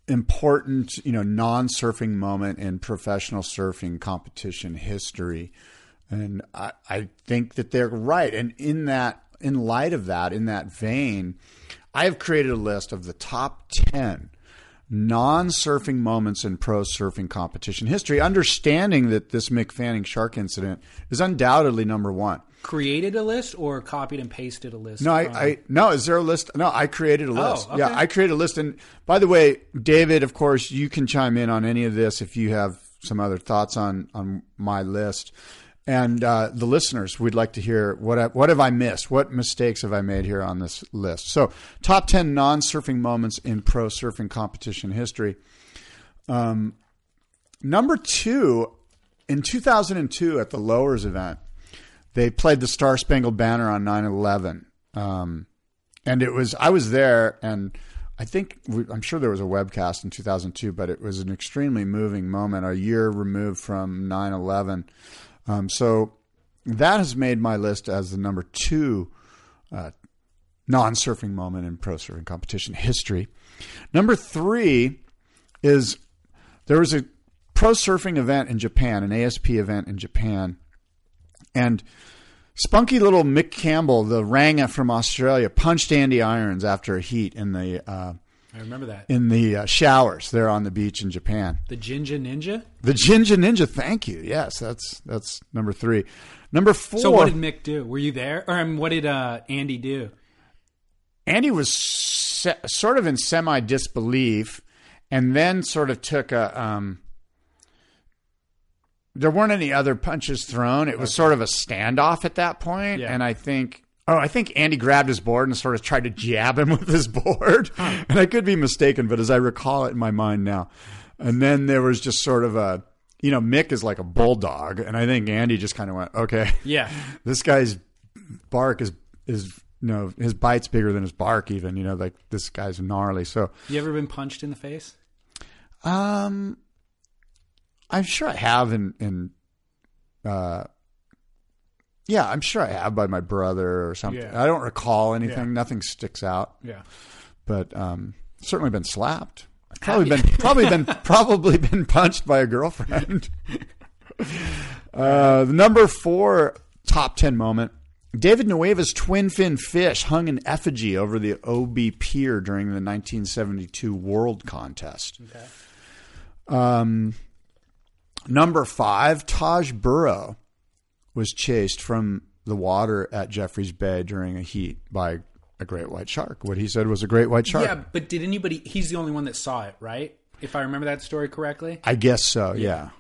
important, you know, non-surfing moment in professional surfing competition history, and I, I think that they're right. And in that, in light of that, in that vein, I have created a list of the top ten non-surfing moments in pro surfing competition history, understanding that this Mick Fanning shark incident is undoubtedly number one. Created a list or copied and pasted a list? No, I, from- I no. Is there a list? No, I created a oh, list. okay. Yeah, I created a list. And by the way, David, of course, you can chime in on any of this if you have some other thoughts on on my list. And uh, the listeners, we'd like to hear what I, what have I missed? What mistakes have I made here on this list? So, top ten non-surfing moments in pro surfing competition history. Um, number two, in 2002 at the Lowers event, they played the Star Spangled Banner on 9/11, um, and it was I was there, and I think I'm sure there was a webcast in 2002, but it was an extremely moving moment, a year removed from 9/11. Um, so that has made my list as the number two uh, non-surfing moment in pro surfing competition history. Number three is there was a pro surfing event in Japan, an ASP event in Japan, and spunky little Mick Campbell, the Ranga from Australia, punched Andy Irons after a heat in the uh, I remember that. in the uh, showers there on the beach in Japan. The Jinja Ninja. The Jinja Ninja, thank you. Yes, that's that's number three. Number four. So what did Mick do? Were you there, or um, what did uh, Andy do? Andy was se- sort of in semi disbelief, and then sort of took a. Um, there weren't any other punches thrown. It was sort of a standoff at that point, Yeah. and I think. Oh, I think Andy grabbed his board and sort of tried to jab him with his board. And I could be mistaken, but as I recall it in my mind now. And then there was just sort of a, you know, Mick is like a bulldog. And I think Andy just kind of went, okay, Yeah. this guy's bark is is you know his bite's bigger than his bark even you know like this guy's gnarly so You ever been punched in the face? um i'm sure i have in in uh yeah i'm sure i have by my brother or something Yeah. i don't recall anything Yeah. nothing sticks out Yeah. but um certainly been slapped probably been probably been probably been punched by a girlfriend uh the number four top 10 moment David Nuuhiwa's twin fin fish hung in effigy over the OB Pier during the 1972 World Contest. Okay. Um, number five, Taj Burrow was chased from the water at Jeffreys Bay during a heat by a great white shark. What he said was a great white shark. Yeah, but did anybody? He's the only one that saw it, right? If I remember that story correctly. I guess so. Yeah.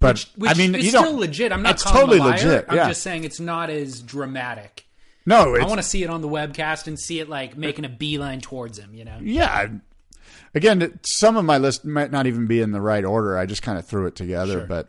But Which I mean, it's you still don't. legit. I'm not That's calling him a totally legit, I'm just saying it's not as dramatic. no, it's, I want to see it on the webcast and see it like making a beeline towards him. You know. yeah. Again, some of my list might not even be in the right order. I just kind of threw it together, but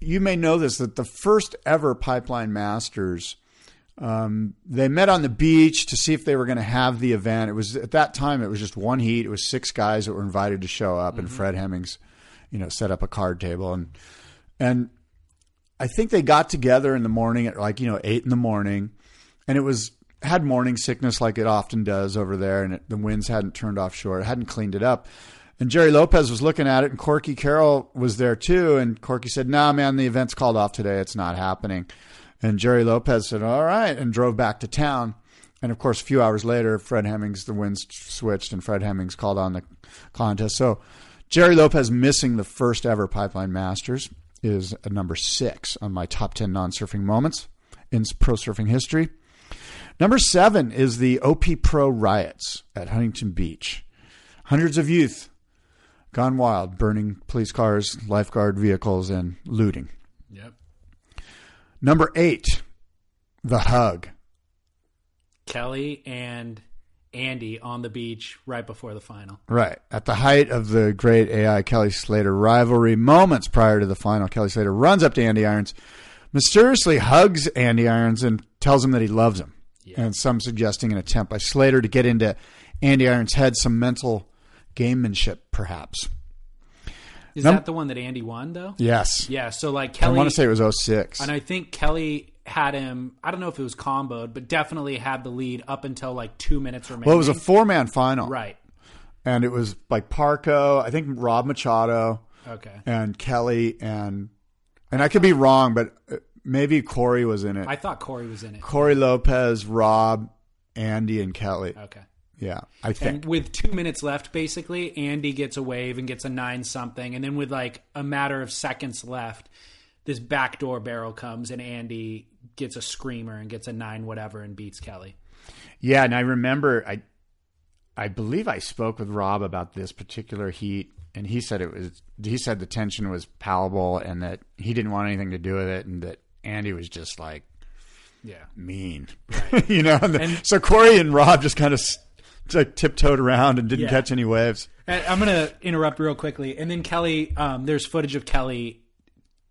you may know this that the first ever Pipeline Masters, um, they met on the beach to see if they were going to have the event. It was at that time it was just one heat. It was six guys that were invited to show up, and Fred Hemmings, you know, set up a card table and and I think they got together in the morning at like you know eight in the morning, and it was had morning sickness like it often does over there, and it, the winds hadn't turned offshore, it hadn't cleaned it up. And Gerry Lopez was looking at it, and Corky Carroll was there too. And Corky said, "Nah, man, the event's called off today. It's not happening." And Gerry Lopez said, "All right," and drove back to town. And of course, a few hours later, Fred Hemmings, the winds switched, and Fred Hemmings called on the contest. So Gerry Lopez missing the first ever Pipeline Masters is a number six on my top 10 non surfing moments in pro surfing history. Number seven is the OP Pro riots at Huntington Beach. Hundreds of youth gone wild, burning police cars, lifeguard vehicles, and looting. Yep. Number eight, the hug. Kelly and Andy on the beach right before the final. Right. At the height of the great AI Kelly Slater rivalry, moments prior to the final, Kelly Slater runs up to Andy Irons, mysteriously hugs Andy Irons, and tells him that he loves him. And some suggesting an attempt by Slater to get into Andy Irons' head, some mental gamemanship, perhaps. Is Num- that the one that Andy won though? Yes. Yeah. So like Kelly, I want to say it was 06. and I think Kelly had him. I don't know if it was comboed, but definitely had the lead up until like two minutes remaining. Well, it was a four man final. right. And it was like Parko, I think Rob Machado, Okay. and Kelly, and and I could be wrong, but uh, maybe Cory was in it. I thought Cory was in it. Cory Lopez, Rob, Andy, and Kelly. Okay. Yeah, I think. And with two minutes left, basically, Andy gets a wave and gets a nine something, and then with like a matter of seconds left, this backdoor barrel comes and Andy gets a screamer and gets a nine whatever and beats Kelly. yeah, and I remember I, I believe I spoke with Rob about this particular heat, and he said it was. He said the tension was palpable, and that he didn't want anything to do with it, and that Andy was just like Yeah. mean, you know. And the- so Cory and Rob just kind of like tiptoed around and didn't Yeah. catch any waves. I'm gonna interrupt real quickly, and then Kelly. Um, there's footage of Kelly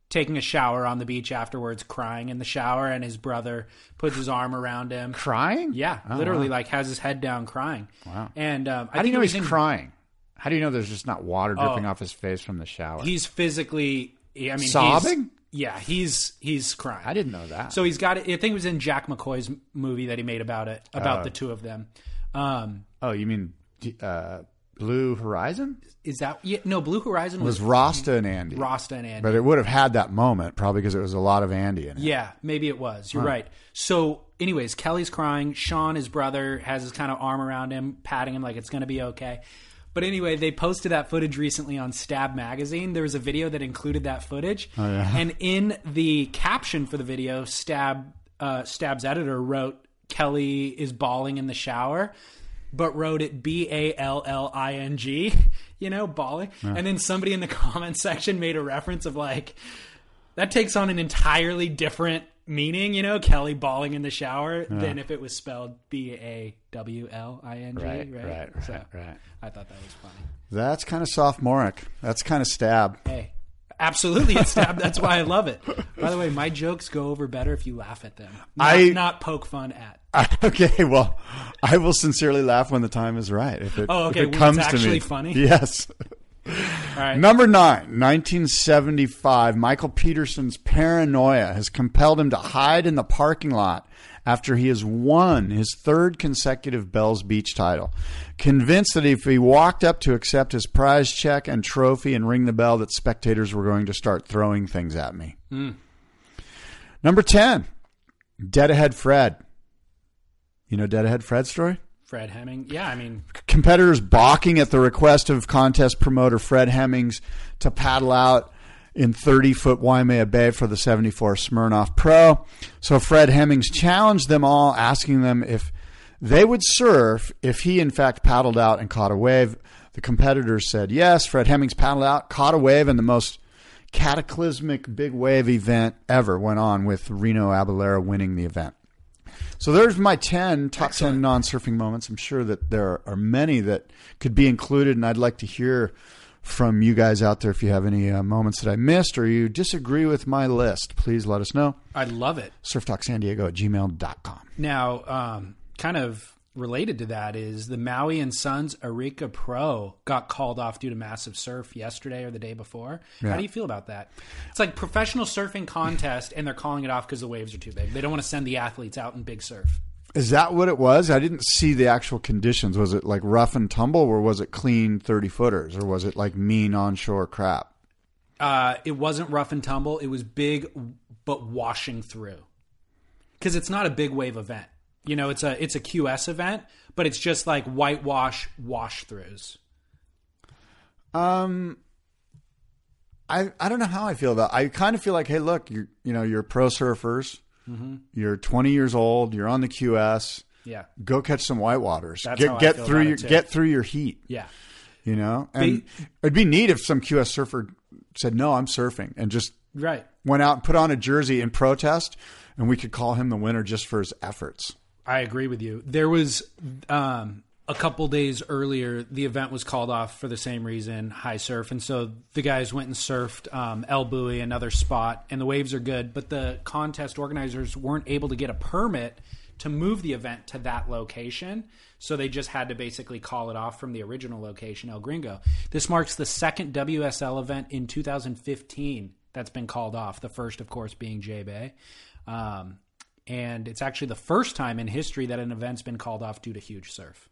taking a shower on the beach afterwards, crying in the shower, and his brother puts his arm around him. Crying? Yeah, Oh, literally, wow. like has his head down, crying. Wow. And um, I How do think you know it was he's in- crying? How do you know there's just not water dripping Oh. off his face from the shower? He's physically. I mean, he's- Sobbing? yeah, he's he's crying. I didn't know that. So he's got. it. I think it was in Jack McCoy's m- movie that he made about it, about Oh. the two of them. Um, oh, you mean uh, Blue Horizon Is that yeah, no Blue Horizon was, was Rasta and Andy, Rasta and Andy. but it would have had that moment probably because it was a lot of Andy in it. Yeah, maybe it was. You're right. So, anyways, Kelly's crying. Sean, his brother, has his kind of arm around him, patting him like it's going to be okay. But anyway, they posted that footage recently on Stab Magazine. There was a video that included that footage, oh, yeah. and in the caption for the video, Stab uh, Stab's editor wrote Kelly is bawling in the shower, but wrote it B A L L I N G, you know, bawling. And then somebody in the comment section made a reference of like that takes on an entirely different meaning, you know, Kelly bawling in the shower than if it was spelled B A W L I N G, Right, right? right, So right, right. I thought that was funny. That's kind of sophomoric. That's kind of stab. Hey, absolutely, it's stab. That's why I love it. By the way, my jokes go over better if you laugh at them, not, I- not poke fun at. Okay, well, I will sincerely laugh when the time is right. If it, Oh, okay, if it comes to actually me. funny? Yes. All right, Number nine, 1975, Michael Peterson's paranoia has compelled him to hide in the parking lot after he has won his third consecutive Bells Beach title. Convinced that if he walked up to accept his prize check and trophy and ring the bell, that spectators were going to start throwing things at me. Hmm. Number 10, Dead Ahead Fred. You know Dead Ahead Fred's story? Fred Hemming. Yeah, I mean, competitors balking at the request of contest promoter Fred Hemmings to paddle out in 30 foot Waimea Bay for the 74 Smirnoff Pro. So Fred Hemmings challenged them all, asking them if they would surf if he, in fact, paddled out and caught a wave. The competitors said yes. Fred Hemmings paddled out, caught a wave, and the most cataclysmic big wave event ever went on with Reno Abellira winning the event. So there's my 10 top 10 non surfing moments. I'm sure that there are many that could be included, and I'd like to hear from you guys out there if you have any uh, moments that I missed or you disagree with my list. Please let us know. I love it. SurfTalkSanDiego at gmail.com. Now, um, kind of related to that is the Maui and Sons Arica Pro got called off due to massive surf yesterday or the day before. How do you feel about that? It's like professional surfing contest, and they're calling it off because the waves are too big. They don't want to send the athletes out in big surf. Is that what it was? I didn't see the actual conditions. Was it like rough and tumble, or was it clean 30 footers, or was it like mean onshore crap? Uh, it wasn't rough and tumble. It was big, but washing through. Because it's not a big wave event. You know, it's a it's a QS event, but it's just like whitewash wash throughs. Um, I I don't know how I feel about. I kind of feel like, hey, look, you you know, you're pro surfers. Mm-hmm. You're 20 years old. You're on the QS. Yeah, Go catch some whitewaters. That's get get through your get through your heat. yeah. You know, and it'd be neat if some QS surfer said, "No, I'm surfing," and just Right. went out and put on a jersey in protest, and we could call him the winner just for his efforts. I agree with you. There was um, a couple days earlier, the event was called off for the same reason, high surf, and so the guys went and surfed um, El Buey, another spot, and the waves are good, but the contest organizers weren't able to get a permit to move the event to that location, so they just had to basically call it off from the original location, El Gringo. This marks the second WSL event in 2015 that's been called off. The first, of course, being J Bay. Um, and it's actually the first time in history that an event's been called off due to huge surf.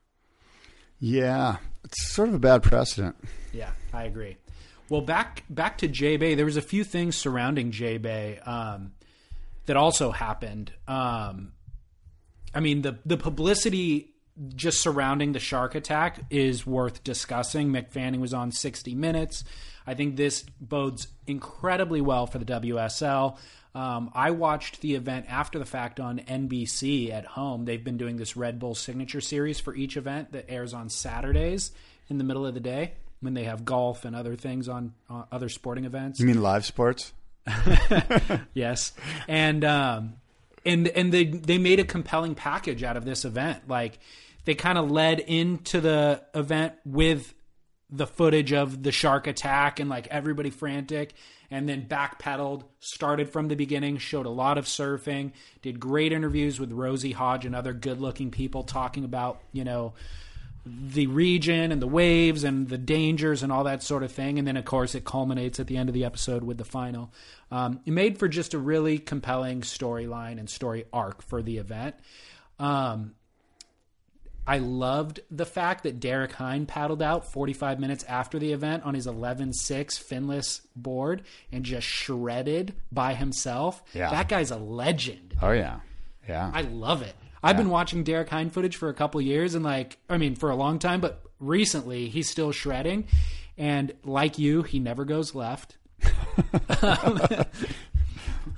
Yeah, it's sort of a bad precedent. Yeah, I agree. Well, back back to J Bay, there was a few things surrounding J Bay um, that also happened. Um, I mean, the the publicity just surrounding the shark attack is worth discussing. Mick Fanning was on 60 Minutes. I think this bodes incredibly well for the WSL. Um, I watched the event after the fact on NBC at home. They've been doing this Red Bull signature series for each event that airs on Saturdays in the middle of the day when they have golf and other things on uh, other sporting events. You mean live sports? Yes, and um, and and they they made a compelling package out of this event. Like they kind of led into the event with the footage of the shark attack and like everybody frantic, and then backpedaled, started from the beginning, showed a lot of surfing, did great interviews with Rosie Hodge and other good looking people talking about you know the region and the waves and the dangers and all that sort of thing. And then, of course, it culminates at the end of the episode with the final. Um, it made for just a really compelling storyline and story arc for the event. Um, I loved the fact that Derek Hynd paddled out 45 minutes after the event on his 11 6 finless board and just shredded by himself. Yeah. That guy's a legend. Oh yeah, yeah. I love it. I've been watching Derek Hynd footage for a couple years and like I mean for a long time, but recently he's still shredding. And like you, he never goes left.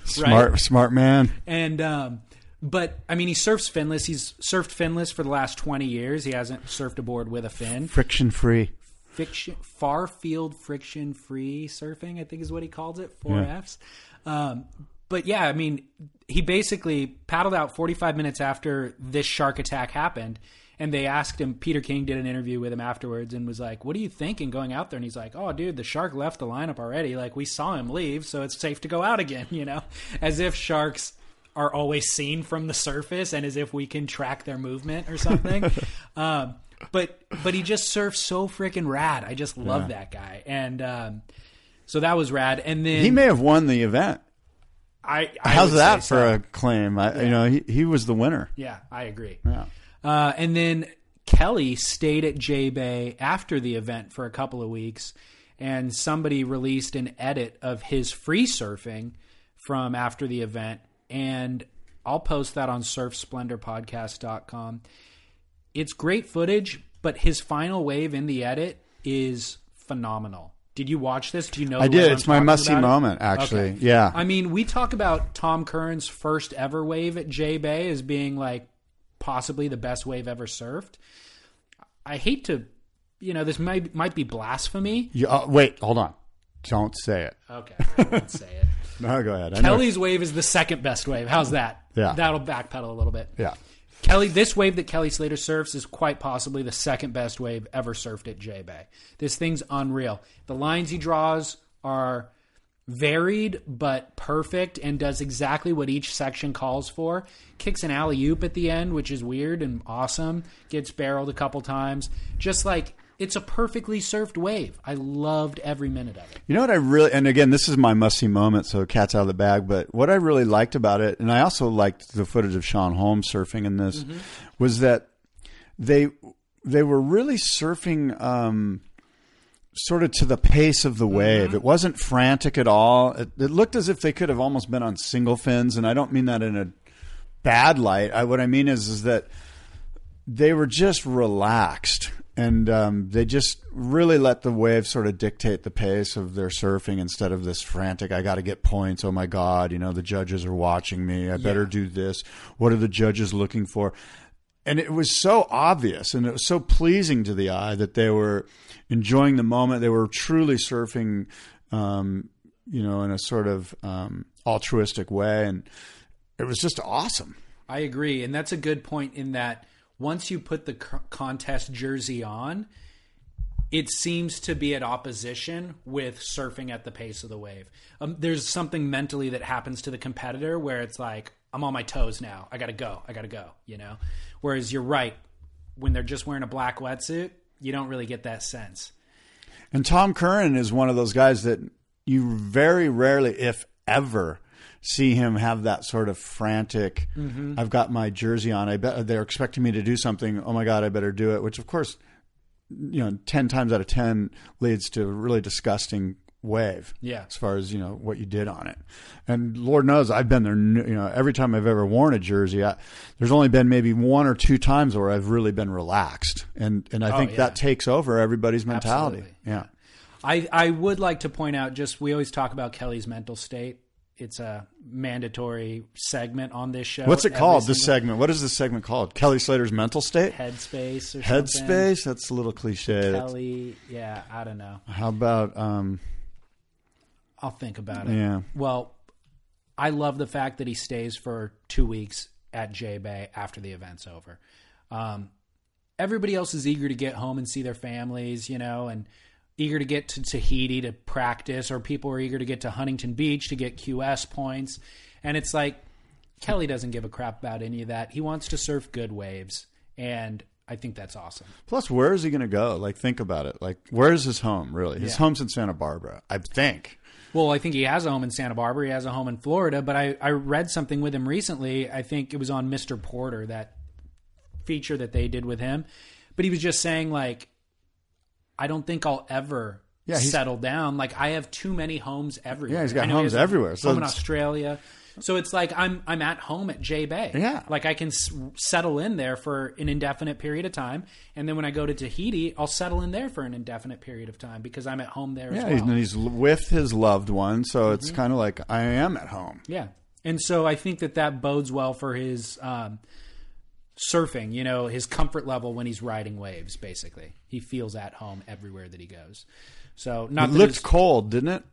smart, smart man. And um but I mean he surfs finless. He's surfed finless for the last twenty years. He hasn't surfed a board with a fin. Friction free. Fiction far field friction free surfing, I think is what he calls it, four Yeah. Fs. Um but yeah, I mean, he basically paddled out 45 minutes after this shark attack happened. And they asked him, Peter King did an interview with him afterwards and was like, What are you thinking going out there? And he's like, Oh, dude, the shark left the lineup already. Like, we saw him leave, so it's safe to go out again, you know? As if sharks are always seen from the surface and as if we can track their movement or something. um, but but he just surfs so freaking rad. I just love that guy. And um, so that was rad. And then He may have won the event. I, I How's that for so. a claim? I, You know, he, he was the winner. Yeah, I agree. Yeah. Uh, and then Kelly stayed at J Bay after the event for a couple of weeks, and somebody released an edit of his free surfing from after the event, and I'll post that on surfsplendorpodcast.com. It's great footage, but his final wave in the edit is phenomenal. Did you watch this? Do you know? I did. It's my talking must see moment, actually. Okay. Yeah. I mean, we talk about Tom Curren's first ever wave at J Bay as being like possibly the best wave ever surfed. I hate to, you know, this might might be blasphemy. You- uh, wait, hold on. Don't say it. Okay, I won't say it. No, go ahead. I Kelly's wave is the second best wave. How's that? Yeah. that'll backpedal a little bit. Yeah. Kelly, this wave that Kelly Slater surfs is quite possibly the second best wave ever surfed at J Bay. This thing's unreal. The lines he draws are varied but perfect and does exactly what each section calls for. Kicks an alley oop at the end, which is weird and awesome. Gets barreled a couple times. Just like it's a perfectly surfed wave. I loved every minute of it. You know what I really, and again, this is my must see moment, so cat's out of the bag. But what I really liked about it, and I also liked the footage of Sean Holmes surfing in this, was that they they were really surfing um, sort of to the pace of the wave. It wasn't frantic at all. It, it looked as if they could have almost been on single fins, and I don't mean that in a bad light. I, what I mean is is that they were just relaxed and um, they just really let the wave sort of dictate the pace of their surfing instead of this frantic i got to get points oh my god you know the judges are watching me i better do this. What are the judges looking for? And it was so obvious and it was so pleasing to the eye that they were enjoying the moment. They were truly surfing um, you know in a sort of um, altruistic way. And it was just awesome. I agree, and that's a good point. In that, once you put the contest jersey on, it seems to be at opposition with surfing at the pace of the wave. Um, there's something mentally that happens to the competitor where it's like, I'm on my toes now. I got to go. I got to go. You know. Whereas you're right, when they're just wearing a black wetsuit, you don't really get that sense. And Tom Curren is one of those guys that you very rarely, if ever, see him have that sort of frantic. Mm-hmm. I've got my jersey on. I bet they're expecting me to do something. Oh my god, I better do it. Which of course, you know, ten times out of ten leads to a really disgusting wave. Yeah. as far as you know what you did on it. And Lord knows I've been there. You know, every time I've ever worn a jersey, I, there's only been maybe one or two times where I've really been relaxed, and and I oh, think yeah. that takes over everybody's mentality. Absolutely. Yeah. I, I would like to point out just we always talk about Kelly's mental state. It's a mandatory segment on this show. What's it called? This segment. What is this segment called? Kelly Slater's mental state. Headspace or something. Headspace. That's a little cliche. Kelly, yeah, I don't know. How about um? I'll think about it. Yeah. Well, I love the fact that he stays for two weeks at J Bay after the event's over. Um, everybody else is eager to get home and see their families, you know, and eager to get to Tahiti to practice, or people are eager to get to Huntington Beach to get QS points. And it's like Kelly doesn't give a crap about any of that. He wants to surf good waves, and I think that's awesome. Plus, where is he going to go? Like, think about it. Like, where is his home? Really, his Yeah. home's in Santa Barbara, I think. Well, I think he has a home in Santa Barbara. He has a home in Florida. But I, I read something with him recently. I think it was on Mr. Porter that feature that they did with him. But he was just saying like, I don't think I'll ever Yeah, settle down. Like I have too many homes everywhere. Yeah, he's got homes a everywhere, so home in Australia. So it's like I'm I'm at home at J Bay. Yeah. like I can s- settle in there for an indefinite period of time, and then when I go to Tahiti, I'll settle in there for an indefinite period of time because I'm at home there Yeah, well. and he's with his loved one, so Mm-hmm. it's kind of like I am at home. Yeah. And so I think that that bodes well for his um, surfing, you know, his comfort level when he's riding waves, basically. He feels at home everywhere that he goes. So not It looked his- cold, didn't it?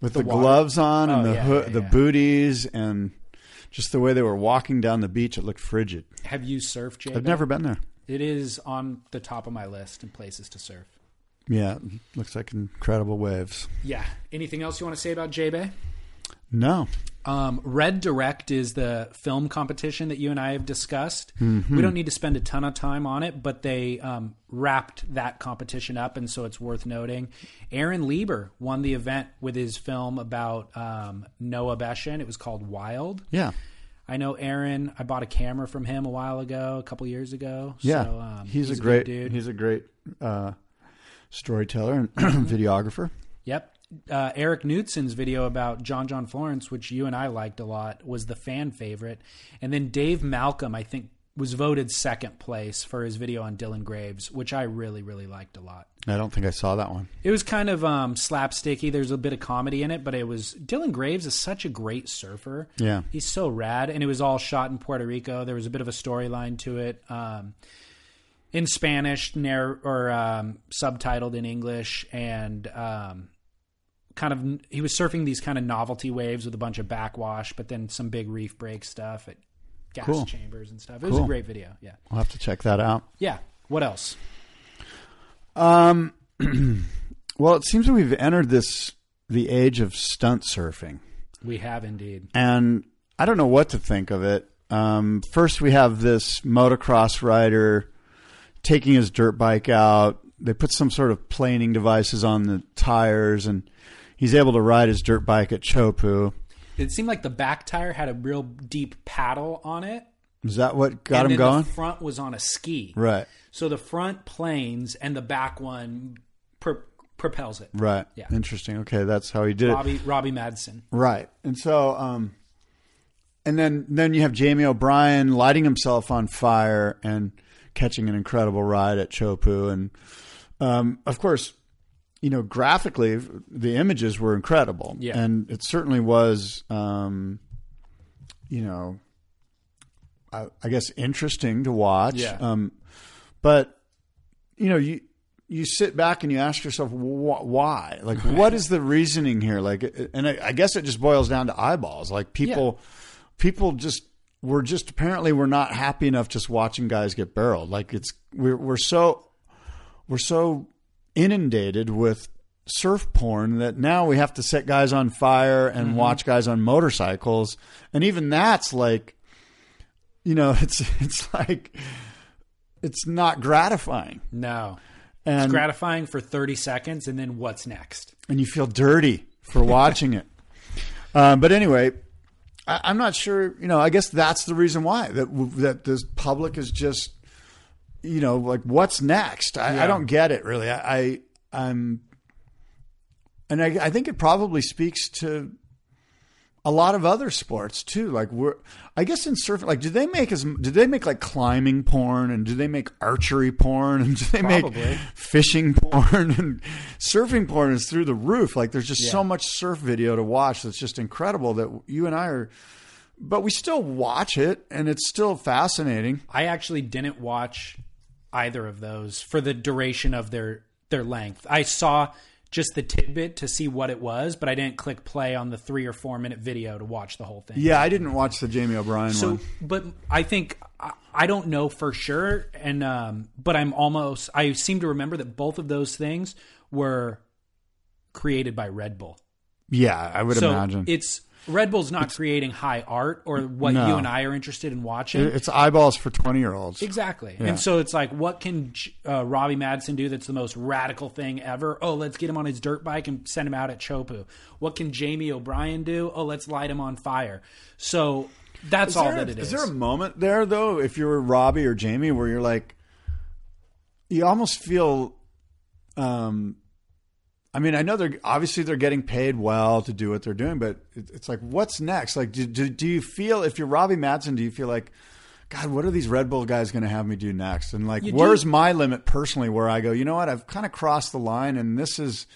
With the, water? gloves on and Oh, the yeah, yeah, the yeah. booties and just the way they were walking down the beach, it looked frigid. have you surfed, Jay? I've never been there. It is on the top of my list and places to surf. Yeah, looks like incredible waves. Yeah. Anything else you want to say about J Bay? No, Um, Red Direct is the film competition that you and I have discussed. Mm-hmm. We don't need to spend a ton of time on it, but they um, wrapped that competition up, and so it's worth noting. Aaron Lieber won the event with his film about um, Noah Beschen. It was called Wild. yeah, I know Aaron. I bought a camera from him a while ago, a couple years ago. yeah. so, um, he's, a great dude. He's a great uh, storyteller and videographer. Yep. Uh, Eric Knutson's video about John John Florence, which you and I liked a lot, was the fan favorite. And then Dave Malcolm, I think, was voted second place for his video on Dylan Graves, which I really, really liked a lot. I don't think I saw that one. It was kind of um, slapsticky. There's a bit of comedy in it, but it was Dylan Graves is such a great surfer. Yeah. he's so rad, and it was all shot in Puerto Rico. There was a bit of a storyline to it, um, in Spanish, narr- or um, subtitled in English, and um, kind of he was surfing these kind of novelty waves with a bunch of backwash, but then some big reef break stuff at gas Cool. chambers and stuff. It was a great video. Yeah, I'll have to check that out. yeah. What else? Um, well, it seems that we've entered this the age of stunt surfing. We have indeed. and I don't know what to think of it. Um, first, we have this motocross rider taking his dirt bike out. They put some sort of planing devices on the tires, and he's able to ride his dirt bike at Chopu. It seemed like the back tire had a real deep paddle on it. Is that what got and him going? The front was on a ski. Right, So the front planes and the back one pro- propels it. right. Yeah. Interesting. Okay, that's how he did it. Robbie Robbie Maddison. Right. And so um and then then you have Jamie O'Brien lighting himself on fire and catching an incredible ride at Chopu and um of course you know graphically the images were incredible. Yeah. and it certainly was um you know I, I guess interesting to watch. Yeah. um but you know you you sit back and you ask yourself wh- why? Like what is the reasoning here? Like and I, I guess it just boils down to eyeballs. Like people people just were just apparently we're not happy enough just watching guys get barreled. Like it's we're we're so we're so inundated with surf porn that now we have to set guys on fire and Mm-hmm. watch guys on motorcycles and even that's like you know it's it's like it's not gratifying No. and It's gratifying for 30 seconds and then what's next? and you feel dirty for watching it. Um, but anyway, I, I'm not sure. You know, I guess that's the reason why that that this public is just, you know, like what's next? I, I don't get it really. I, I I'm, and I, I think it probably speaks to a lot of other sports too. Like we're, I guess in surfing, like do they make as do they make like climbing porn and do they make archery porn and do they Probably. make fishing porn and surfing porn is through the roof. Like there's just Yeah. so much surf video to watch that's just incredible that you and I are, but we still watch it and it's still fascinating. I actually didn't watch either of those for the duration of their their length. I saw just the tidbit to see what it was, but I didn't click play on the 3 or 4 minute video to watch the whole thing. Yeah, I didn't watch the Jamie O'Brien So, one. but I think I, I don't know for sure, and um, but I'm almost. I seem to remember that both of those things were created by Red Bull. Yeah, I would so imagine. it's Red Bull's not creating high art or what No. you and I are interested in watching. it's eyeballs for 20 year olds. Exactly. And so it's like, what can uh, Robbie Maddison do that's the most radical thing ever? Oh, let's get him on his dirt bike and send him out at Chopu. What can Jamie O'Brien do? Oh, let's light him on fire. So That's Is all there- that it is. Is there a moment there though, if you're Robbie or Jamie, where you're like, you almost feel, um, I mean, I know they're obviously they're getting paid well to do what they're doing, but it's like, what's next? Like, do, do do you feel if you're Robbie Maddison, do you feel like, God, what are these Red Bull guys going to have me do next? And like, You do- where's my limit personally? Where I go, you know what? I've kind of crossed the line, and this is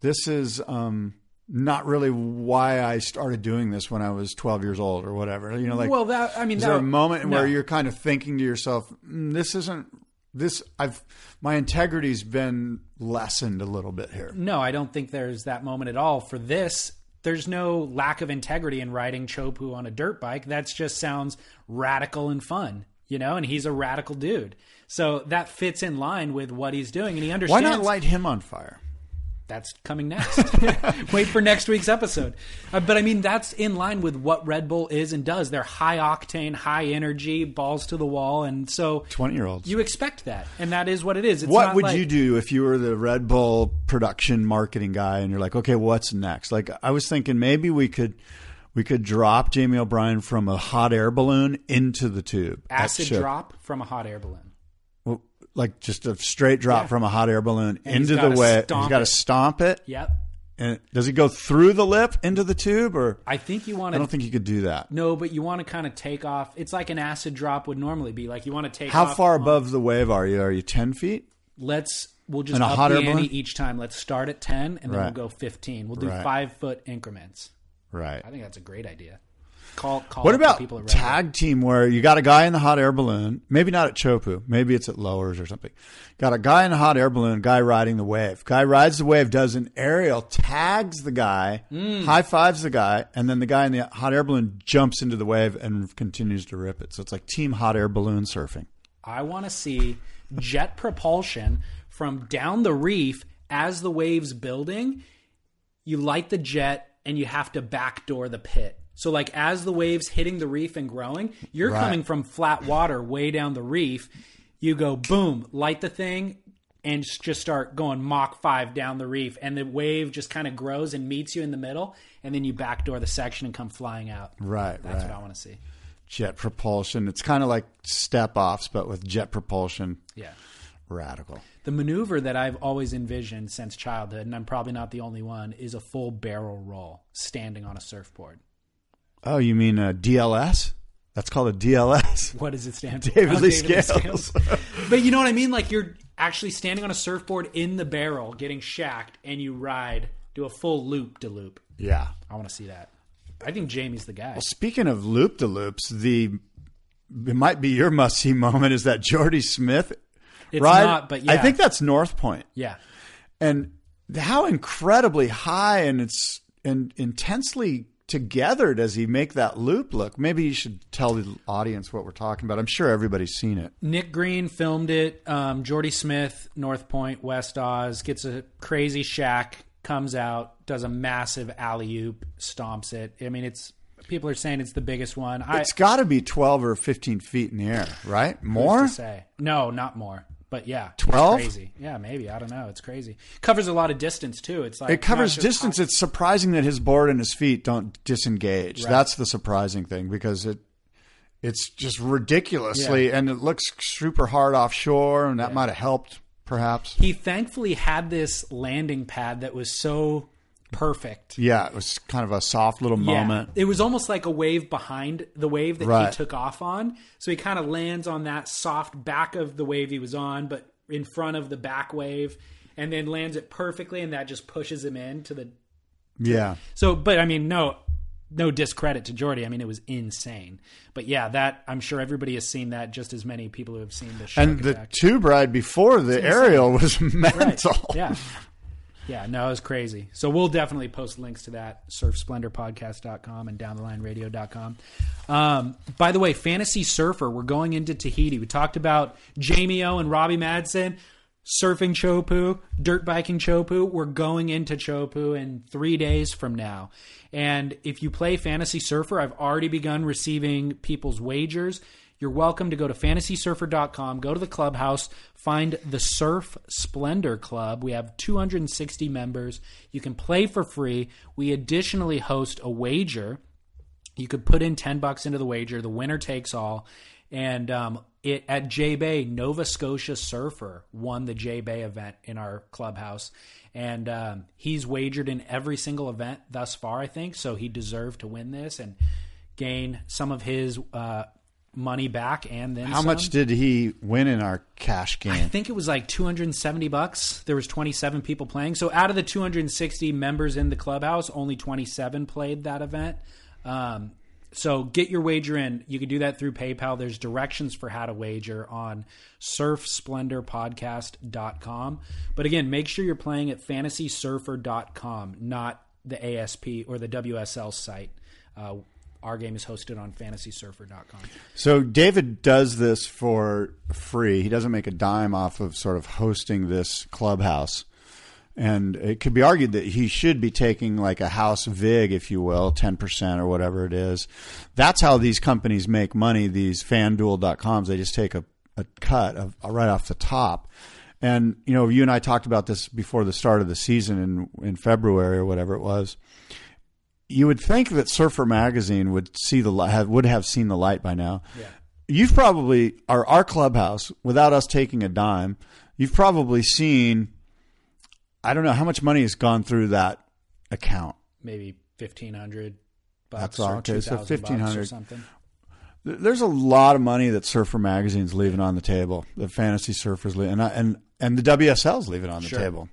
this is um, not really why I started doing this when I was 12 years old or whatever. You know, like, well, that I mean, is that, there a moment no. where you're kind of thinking to yourself, mm, "This isn't this? I've my integrity's been lessened a little bit here." No, I don't think there's that moment at all. For this, there's no lack of integrity in riding Chopu on a dirt bike. That just sounds radical and fun, you know, and he's a radical dude. So that fits in line with what he's doing, and he understands. Why not light him on fire? That's coming next. Wait for next week's episode. Uh, but I mean, that's in line with what Red Bull is and does. They're high octane, high energy, balls to the wall, and so 20 year olds. you expect that, and that is what it is. It's What would like- you do if you were the Red Bull production marketing guy and you're like, okay, what's next? Like, I was thinking maybe we could we could drop Jamie O'Brien from a hot air balloon into the tube. acid drop from a hot air balloon? Like just a straight drop Yeah. from a hot air balloon And into the way. He's got to stomp it. Yep. And does he go through the lip into the tube, or I think you want to I don't think you could do that. No, but you want to kind of take off. It's like an acid drop would normally be. Like you want to take How far on- above the wave are you? Are you ten feet? Let's we'll just And a up hot the ante balloon? each time. Let's start at ten and then Right. we'll go fifteen. We'll do Right. five foot increments. Right. I think that's a great idea. Call call. What about people at Red Bull. tag team where you got a guy in the hot air balloon? Maybe not at Chopu. Maybe it's at Lowers or something. Got a guy in the hot air balloon, guy riding the wave. Guy rides the wave, does an aerial, tags the guy, Mm. high fives the guy, and then the guy in the hot air balloon jumps into the wave and continues to rip it. So it's like team hot air balloon surfing. I want to see jet propulsion from down the reef as the waves building. You light the jet and you have to backdoor the pit. So like as the waves hitting the reef and growing, you're Right. coming from flat water way down the reef. You go boom, light the thing and just start going Mach 5 down the reef and the wave just kind of grows and meets you in the middle and then you backdoor the section and come flying out. Right, That's right. what I want to see. Jet propulsion. It's kind of like step offs, but with jet propulsion. Yeah. Radical. The maneuver that I've always envisioned since childhood, and I'm probably not the only one, is a full barrel roll standing on a surfboard. Oh, you mean uh, a DLS? That's called a DLS. What does it stand for? David Oh, Lee Lee Scales. but you know what I mean? Like you're actually standing on a surfboard in the barrel, getting shacked, and you ride, do a full loop to loop. Yeah. I want to see that. I think Jamie's the guy. Speaking of loop de loops, the it might be your must see moment is that Jordy Smith It's ride. not, but yeah. I think that's North Point, yeah. and how incredibly high and it's and intensely together does he make that loop look? Maybe you should tell the audience what we're talking about. I'm sure everybody's seen it. Nick Green filmed it. Um, Jordy Smith, North Point, West Oz, gets a crazy shack, comes out, does a massive alley oop, stomps it. I mean, it's people are saying it's the biggest one. I It's got to be 12 or 15 feet in the air, right? More? to say no, not more. But yeah, 12? Crazy. Yeah, maybe. I don't know. It's crazy. Covers a lot of distance too. It's like It covers distance. high- It's surprising that his board and his feet don't disengage. That's the surprising thing because it it's just ridiculously and it looks super hard offshore and that might have helped perhaps. He thankfully had this landing pad that was so perfect. Yeah, it was kind of a soft little moment. It was almost like a wave behind the wave that Right. he took off on. So he kind of lands on that soft back of the wave he was on, but in front of the back wave, and then lands it perfectly, and that just pushes him into the. Yeah. So, but I mean, no, no discredit to Jordy. I mean, it was insane. But yeah, that I'm sure everybody has seen that. Just as many people who have seen the And the attack. tube ride before the aerial was Right. mental. Yeah. Yeah, no, it was crazy. So we'll definitely post links to that, surfsplendorpodcast.com and downthelineradio.com. Um, by the way, Fantasy Surfer, we're going into Tahiti. We talked about Jamie O and Robbie Maddison, surfing Chopu, dirt biking Chopu. We're going into Chopu in three days from now. And if you play Fantasy Surfer, I've already begun receiving people's wagers. You're welcome to go to fantasysurfer.com, go to the clubhouse, find the Surf Splendor Club. We have 260 members. You can play for free. We additionally host a wager You could put in ten bucks into the wager. The winner takes all. And um, it at J Bay, Nova Scotia Surfer won the J Bay event in our clubhouse, and um, he's wagered in every single event thus far. I think so. He deserved to win this and gain some of his uh, money back, and then How some. much did he win in our cash game? I think it was like 270 bucks. There was 27 people playing. So out of the 260 members in the clubhouse, only 27 played that event. Um, so get your wager in. You can do that through PayPal. There's directions for how to wager on surfsplendorpodcast.com. But again, make sure you're playing at fantasysurfer.com, not the ASP or the WSL site. Uh, our game is hosted on fantasysurfer.com. So David does this for free. He doesn't make a dime off of sort of hosting this clubhouse. And it could be argued that he should be taking like a house vig, if you will, 10% or whatever it is. That's how these companies make money, these fanduel.coms. They just take a, a cut of right off the top. And, you know, you and I talked about this before the start of the season in, in February or whatever it was you would think that Surfer Magazine would see the have, would have seen the light by now. Yeah. You've probably our our clubhouse without us taking a dime. You've probably seen. I don't know how much money has gone through that account. maybe fifteen hundred That's all. Okay, so or 1,500. something. There's a lot of money that Surfer Magazine's leaving on the table. The fantasy surfers leave, and I- and and the WSL's leaving on the Sure. table.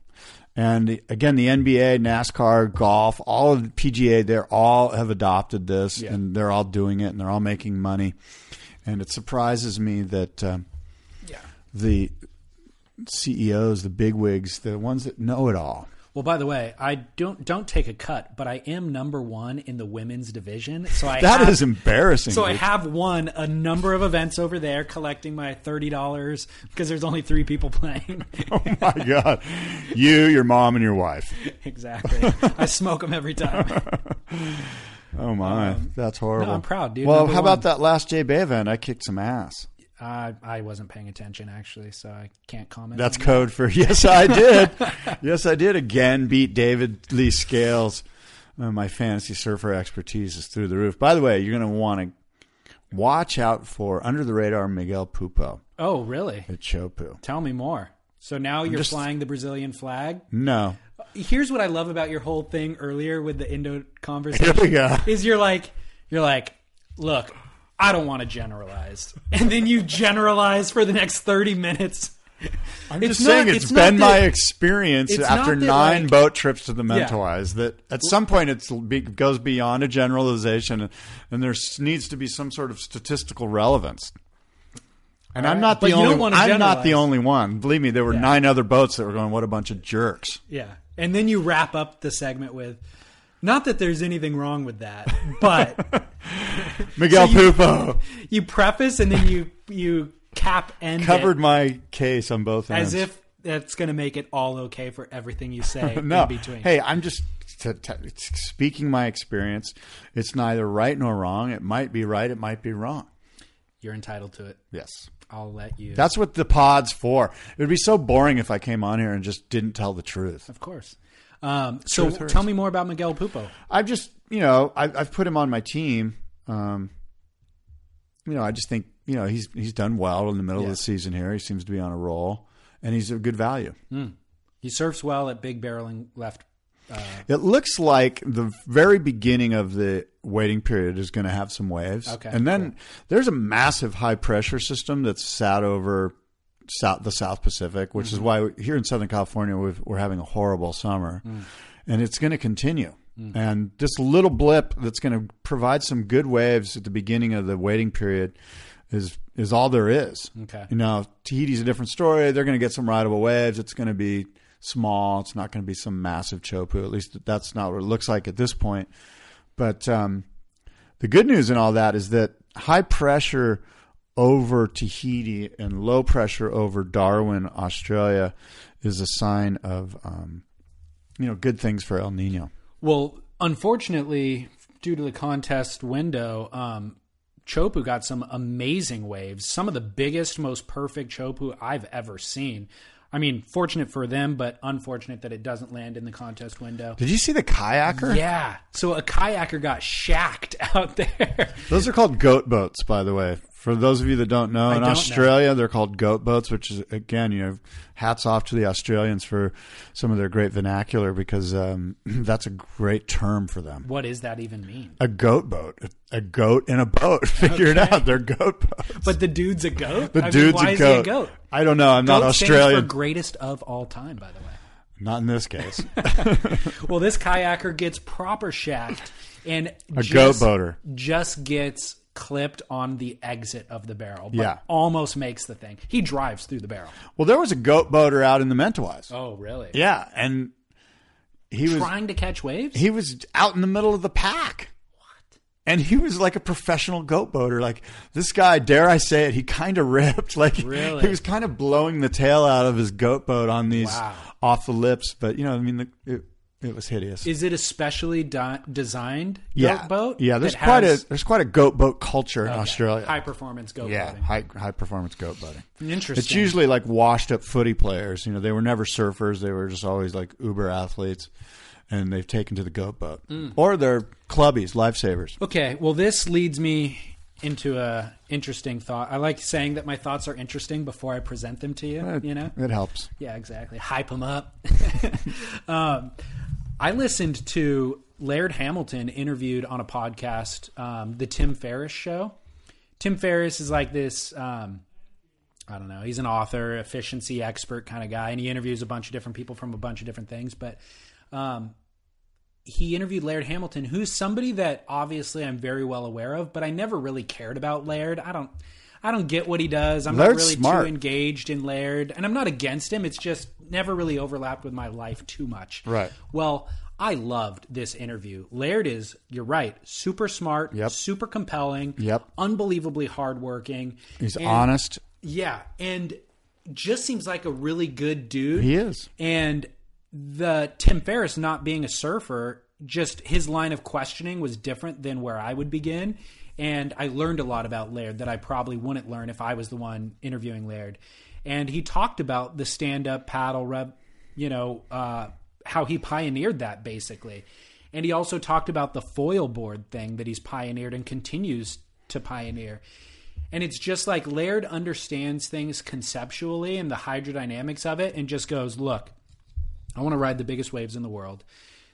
And again, the NBA, NASCAR, golf, all of the PGA, they're all have adopted this, Yeah. and they're all doing it, and they're all making money. And it surprises me that um, Yeah. the CEOs, the bigwigs, the ones that know it all, Well, by the way, I don't don't take a cut, but I am number one in the women's division. So I that have, is embarrassing. So I have won a number of events over there, collecting my thirty dollars because there's only three people playing. oh my god, you, your mom, and your wife. exactly. I smoke them every time. Oh my, um, that's horrible. I'm proud, dude. Well, how one. about that last J Bay event? I kicked some ass. Uh, I wasn't paying attention actually, so I can't comment. That's code for yes, I did. yes, I did again. Beat David Lee Scales. Uh, my fantasy surfer expertise is through the roof. By the way, you're going to want to watch out for under the radar Miguel Pupo that. Oh, really? at Chopu. Tell me more. So now you're just- flying the Brazilian flag. No, Here's what I love about your whole thing earlier with the Indo here conversation. we go. is you're like you're like look i don't want to generalize and then you generalize for the next 30 minutes I'm It's just saying not- it's it's not been my experience after that, nine like- boat trips to the Yeah. Mentawais that at some point it be, goes beyond a generalization and, and there needs to be some sort of statistical relevance. And I'm not the don't only. I'm not the only one. Believe me, there were Yeah. nine other boats that were going. What a bunch of jerks! yeah and then you wrap up the segment with not that there's anything wrong with that but Miguel So you- Pupo you preface and then you you cap end it covered my case on both ends. as if that's going to make it all okay for everything you say no. in between Hey, I'm just t- t- speaking my experience. It's neither right nor wrong. It might be right. It might be wrong. you're entitled to it Yes. i'll let you That's what the pod's for. It would be so boring if I came on here and just didn't tell the truth. of course um, so Truth hurts. tell me more about miguel pupo I've just, you know, I've, I've put him on my team. Um, you know, I just think, you know, he's he's done well in the middle Yeah. of the season here. He seems to be on a roll, and he's a good value. He surfs well at big barreling left. Uh, It looks like the very beginning of the waiting period is going to have some waves. Okay, And then there's a massive high pressure system that's sat over south, the South Pacific, which is mm-hmm. why here in Southern California we've, we're having a horrible summer. Mm. And it's going to continue. Mm. And this little blip that's going to provide some good waves at the beginning of the waiting period is is all there is. Okay. You know, Tahiti's a different story. They're going to get some rideable waves. It's going to be small. It's not going to be some massive chopu. At least that's not what it looks like at this point. But um, the good news in all that is that high pressure over Tahiti and low pressure over Darwin, Australia, is a sign of um, you know good things for El Nino. well, unfortunately, due to the contest window, um, Chopu got some amazing waves. Some of the biggest, most perfect Chopu I've ever seen. I mean, fortunate for them, but unfortunate that it doesn't land in the contest window. Did you see the kayaker? Yeah. So a kayaker got shacked out there. Those are called goat boats, by the way. For those of you that don't know, in don't know. Australia, they're called goat boats, which is, again, you know, hats off to the Australians for some of their great vernacular because um, that's a great term for them. what does that even mean? A goat boat. A goat in a boat. Figure it out. They're goat boats. But the dude's a goat. the I mean, dude's why a is goat. he a goat? I don't know. I'm Goat not Australian. greatest of all time, by the way. Not in this case. Well, this kayaker gets proper shacked and A just, goat boater. just gets clipped on the exit of the barrel. But Yeah. almost makes the thing. He drives through the barrel. Well, there was a goat boater out in the Mentawais. Oh, really? Yeah, and he was Trying to catch waves? he was out in the middle of the pack. What? And he was like a professional goat boater. Like this guy, dare I say it, he kind of ripped. Like Really? he was kind of blowing the tail out of his goat boat on these Wow. off the lips. But you know, I mean, the, it it was hideous. Is it a specially di- designed goat yeah, boat? yeah. There's quite has- a there's quite a goat boat culture in Okay. Australia. high performance goat yeah, boating. high high performance goat boating. Interesting. It's usually like washed up footy players. You know, they were never surfers. They were just always like uber athletes, and they've taken to the goat boat, Mm. or they're clubbies, lifesavers. Okay, well, this leads me into a interesting thought. I like saying that my thoughts are interesting before I present them to you. you know, it helps. yeah, exactly. Hype them up. um, I listened to Laird Hamilton interviewed on a podcast, um, the Tim Ferriss Show. Tim Ferriss is like this. Um, I don't know. He's an author, efficiency expert kind of guy, and he interviews a bunch of different people from a bunch of different things. But um, he interviewed Laird Hamilton, who's somebody that obviously I'm very well aware of, but I never really cared about Laird. I don't. I don't get what he does. I'm Laird's not really smart. too engaged in Laird, and I'm not against him. It's just never really overlapped with my life too much. Right. Well, I loved this interview. Laird is, you're right, super smart, Yep. super compelling, Yep. unbelievably hardworking. He's and- honest. Yeah, and just seems like a really good dude. He is. And the Tim Ferriss not being a surfer, just his line of questioning was different than where I would begin. And I learned a lot about Laird that I probably wouldn't learn if I was the one interviewing Laird. And he talked about the stand up paddle you know, uh, how he pioneered that basically. And he also talked about the foil board thing that he's pioneered and continues to pioneer. And it's just like Laird understands things conceptually and the hydrodynamics of it and just goes, look, I want to ride the biggest waves in the world.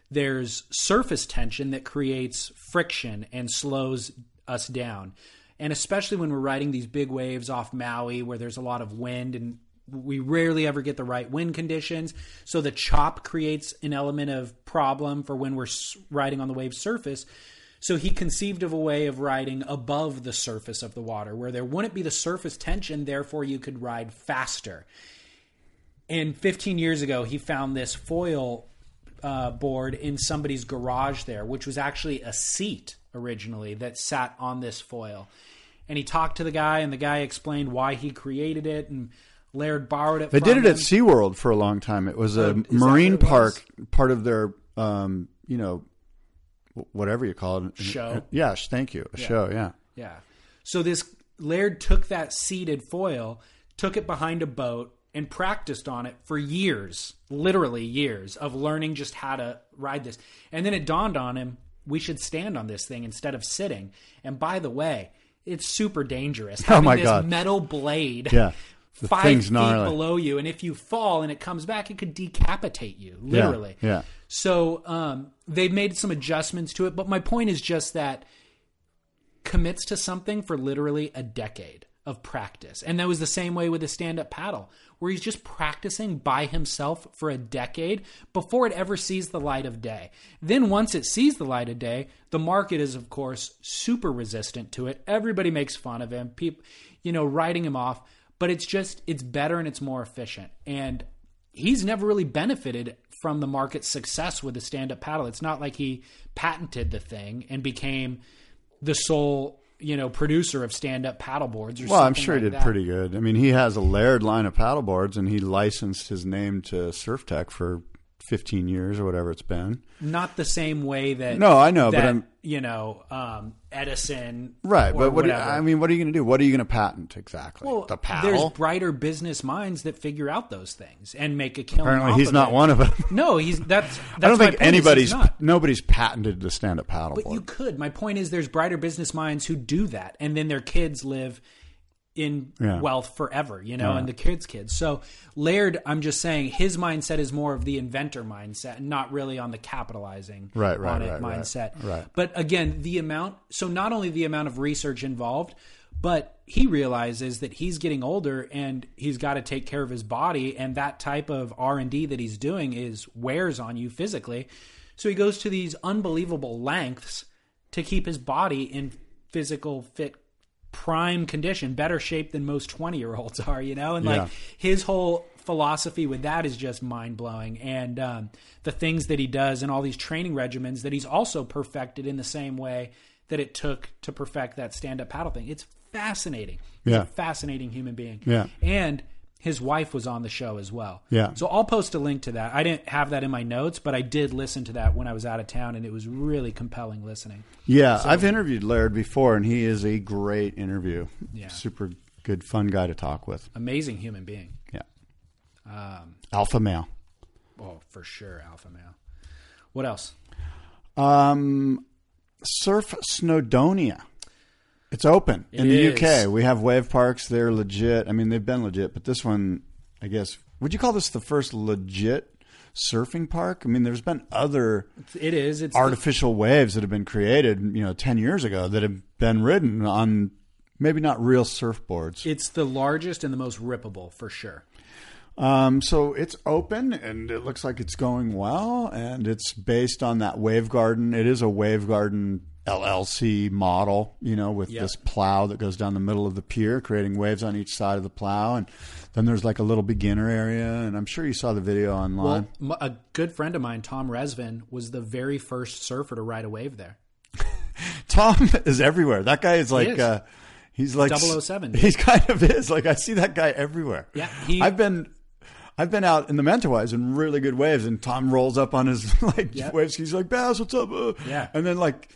There's surface tension that creates friction and slows us down. And especially when we're riding these big waves off Maui where there's a lot of wind and we rarely ever get the right wind conditions. So the chop creates an element of problem for when we're riding on the wave's surface. So he conceived of a way of riding above the surface of the water where there wouldn't be the surface tension, therefore you could ride faster and 15 years ago he found this foil uh, board in somebody's garage there which was actually a seat originally that sat on this foil and he talked to the guy and the guy explained why he created it and laird borrowed it They did it at him. SeaWorld for a long time. It was a is marine was? park, part of their, um, you know, whatever you call it. Show? Yeah, sh- thank you. A show, yeah. Yeah. So this Laird took that seated foil, took it behind a boat, and practiced on it for years, literally years, of learning just how to ride this. And then it dawned on him we should stand on this thing instead of sitting. And by the way, it's super dangerous. Having Oh my this God. metal blade Yeah. The five thing's feet gnarly. below you, and if you fall and it comes back, it could decapitate you, Yeah, literally. yeah. So um, they've made some adjustments to it, but my point is just that commits to something for literally a decade of practice. And that was the same way with the stand up paddle, where he's just practicing by himself for a decade before it ever sees the light of day. Then, once it sees the light of day, the market is, of course, super resistant to it. Everybody makes fun of him, people, you know, writing him off. But it's just, it's better and it's more efficient. And he's never really benefited from the market's success with the stand up paddle. It's not like he patented the thing and became the sole, you know, producer of stand up paddle boards or something. Well, I'm sure he did that. pretty good. I mean, he has a Laird line of paddle boards, and he licensed his name to Surftech for 15 years or whatever it's been. Not the same way that No, I know, but I'm- you know um, Edison Right, but what you- I mean, what are you going to do? What are you going to patent exactly? Well, the there's brighter business minds that figure out those things and make a killing. Apparently, he's not it. one of them. No, he's that's. that's I don't think point is he's anybody's nobody's patented the stand-up paddle But board. you could. My point is, there's brighter business minds who do that, and then their kids live in Yeah. wealth forever, you know, and the kids' kids. So Laird, I'm just saying, his mindset is more of the inventor mindset, not really on the capitalizing Right, right, on it right, right, mindset. right. But again, the amount. So not only the amount of research involved, but he realizes that he's getting older and he's got to take care of his body, and that type of R and D that he's doing is wears on you physically. So he goes to these unbelievable lengths to keep his body in physical fit prime condition, better shape than most 20 year olds are, you know? And Yeah. like his whole philosophy with that is just mind blowing. And um, the things that he does and all these training regimens that he's also perfected in the same way that it took to perfect that stand up paddle thing. It's fascinating. He's Yeah. a fascinating human being. Yeah. And his wife was on the show as well. Yeah. So I'll post a link to that. I didn't have that in my notes, but I did listen to that when I was out of town, and it was really compelling listening. Yeah, I've interviewed Laird before, and he is a great interview. Yeah. super good, fun guy to talk with. Amazing human being. Yeah, Um, alpha male. oh, for sure, alpha male. What else? Um, Surf Snowdonia. It's open in the is. UK. We have wave parks. They're legit. I mean, they've been legit, but this one, I guess, would you call this the first legit surfing park? I mean, there's been other It is. It's artificial waves that have been created, you know, 10 years ago that have been ridden on maybe not real surfboards. It's the largest and the most rippable for sure. Um, so it's open and it looks like it's going well, and it's based on that Wavegarden. It is a Wavegarden LLC model, you know, with this plow that goes down the middle of the pier, creating waves on each side of the plow, and then there's like a little beginner area. And I'm sure you saw the video online. Well, a good friend of mine, Tom Resvin, was the very first surfer to ride a wave there. Tom is everywhere. That guy is like. is. Uh, He's like 007, dude. He's kind of is. Like I see that guy everywhere. Yeah, he- I've been I've been out in the Mentawais in really good waves, and Tom rolls up on his like Yep. waves. He's like, "Bass, what's up?" Uh?" Yeah. and then like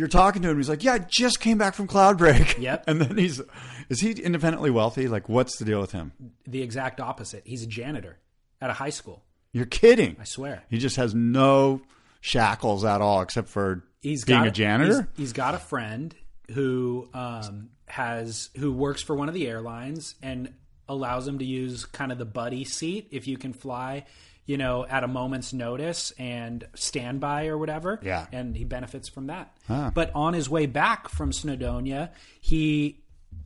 you're talking to him, he's like, "Yeah, I just came back from Cloudbreak." Yep. and then he's is he independently wealthy? Like, what's the deal with him? The exact opposite. He's a janitor at a high school. You're kidding. I swear. He just has no shackles at all, except for He's being got a janitor. He's, he's got a friend who um, has who works for one of the airlines and allows him to use kind of the buddy seat if you can fly, you know, at a moment's notice and standby or whatever. Yeah. and he benefits from that. Huh. But on his way back from Snowdonia, he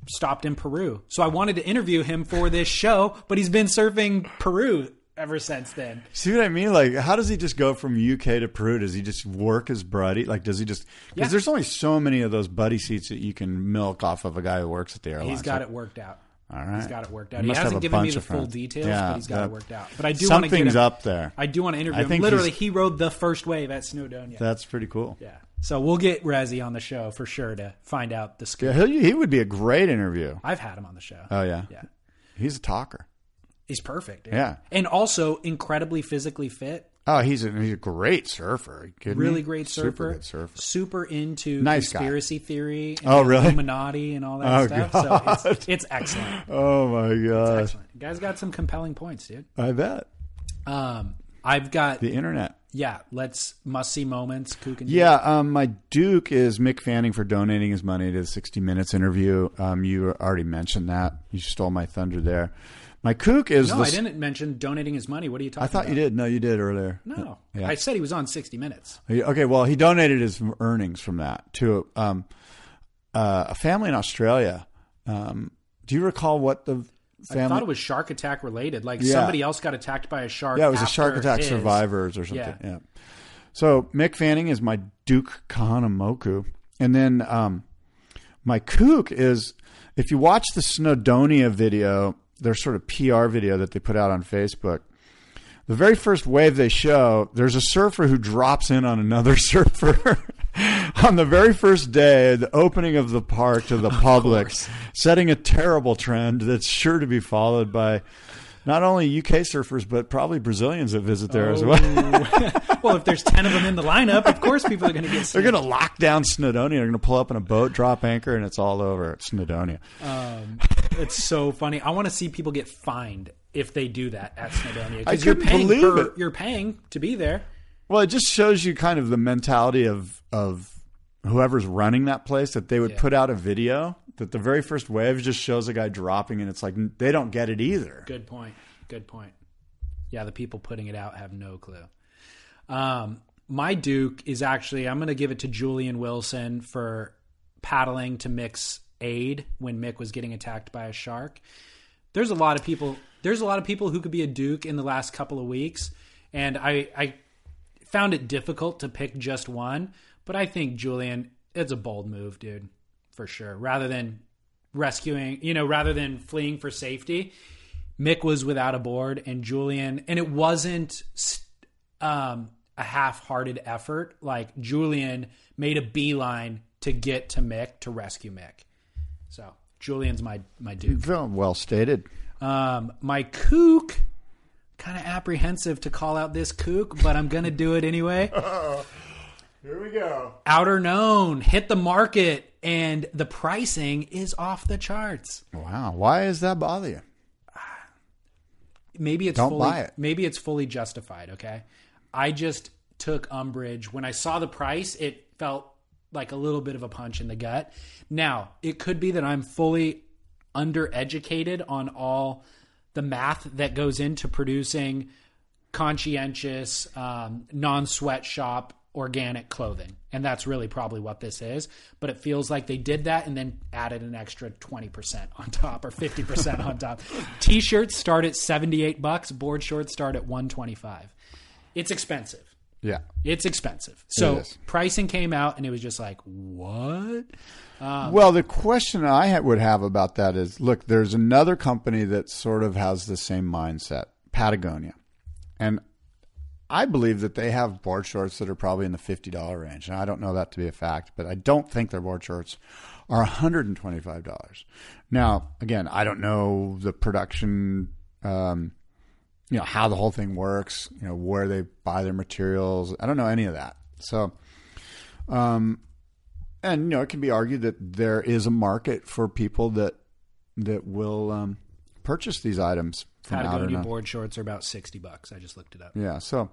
stopped in Peru. So I wanted to interview him for this show, but he's been surfing Peru ever since then. See what I mean? Like, how does he just go from UK to Peru? Does he just work his buddy? Like, does he just? Because Yeah. there's only so many of those buddy seats that you can milk off of a guy who works at the airline. He's got it worked out. All right. He's got it worked out. He He, hasn't given me the full friends. details, Yeah, but he's got that- it worked out. But I do want to get Something's him, up there. I do want to interview I him. Literally, he rode the first wave at Snowdonia. That's pretty cool. yeah. So we'll get Rezzy on the show for sure to find out the scoop. Yeah, he he would be a great interview. I've had him on the show. Oh yeah, yeah. He's a talker. He's perfect. dude. Yeah. And also incredibly physically fit. Oh, he's a, he's a great surfer. You kidding me? Really great surfer. Super good surfer. Super into Nice guy. conspiracy theory and Oh, really? Illuminati and all that Oh, stuff. God. So it's, it's excellent. Oh my god! Excellent. Guy's got some compelling points, dude. I bet Um, I've got the internet. yeah. Let's must see moments. Yeah, um, my Duke is Mick Fanning for donating his money to the 60 Minutes interview. Um, you already mentioned that. You stole my thunder there. My kook is No, the. I didn't mention donating his money. What are you talking about? I thought about? you did. No, you did earlier. No. Yeah. I said he was on 60 Minutes. Okay, well, he donated his earnings from that to um, uh, a family in Australia. Um, do you recall what the Family. I thought it was shark attack related. Like Yeah. somebody else got attacked by a shark. yeah, it was a shark attack his. survivors or something. Yeah. Yeah. So Mick Fanning is my Duke Kahanamoku, and then um, my kook is if you watch the Snowdonia video, their sort of PR video that they put out on Facebook. The very first wave they show, there's a surfer who drops in on another surfer on the very first day, the opening of the park to the public, setting a terrible trend that's sure to be followed by Not only UK surfers, but probably Brazilians that visit there as Oh. well. well, if there's ten of them in the lineup, of course people are going to get. They're going to lock down Snowdonia. They're going to pull up in a boat, drop anchor, and it's all over at Snowdonia. Um, it's so funny. I want to see people get fined if they do that at Snowdonia I because you're paying believe per, it. you're paying to be there. Well, it just shows you kind of the mentality of of whoever's running that place that they would Yeah. put out a video that the very first wave just shows a guy dropping, and it's like they don't get it either. Good point. Good point. Yeah, the people putting it out have no clue. Um, my Duke is actually I'm going to give it to Julian Wilson for paddling to Mick's aid when Mick was getting attacked by a shark. There's a lot of people. There's a lot of people who could be a Duke in the last couple of weeks, and I I found it difficult to pick just one. But I think Julian, it's a bold move, dude, for sure. Rather than rescuing, you know, rather than fleeing for safety, Mick was without a board, and Julian, and it wasn't um, a half-hearted effort. Like Julian made a beeline to get to Mick to rescue Mick. So Julian's my my dude. Well, well stated. Um, my kook, kind of apprehensive to call out this kook, but I'm gonna do it anyway. Here we go. Outerknown hit the market, and the pricing is off the charts. Wow, why does that bother you? maybe it's Don't fully, buy it. Maybe it's fully justified. Okay, I just took umbrage when I saw the price. It felt like a little bit of a punch in the gut. Now it could be that I'm fully undereducated on all the math that goes into producing conscientious, um, non-sweatshop organic clothing. And that's really probably what this is. But it feels like they did that and then added an extra 20% on top or 50% on top. T-shirts start at 78 bucks, board shorts start at 125. It's expensive. Yeah. It's expensive. So is. pricing came out and it was just like, what? Um, well, the question I ha- would have about that is look, there's another company that sort of has the same mindset, Patagonia. And I believe that they have board shorts that are probably in the $50 range. And I don't know that to be a fact, but I don't think their board shorts are $125. Now, again, I don't know the production, um, you know, how the whole thing works, you know, where they buy their materials. I don't know any of that. So, um, and you know, it can be argued that there is a market for people that that will um, purchase these items Patagonia board shorts are about 60 bucks. I just looked it up. Yeah, so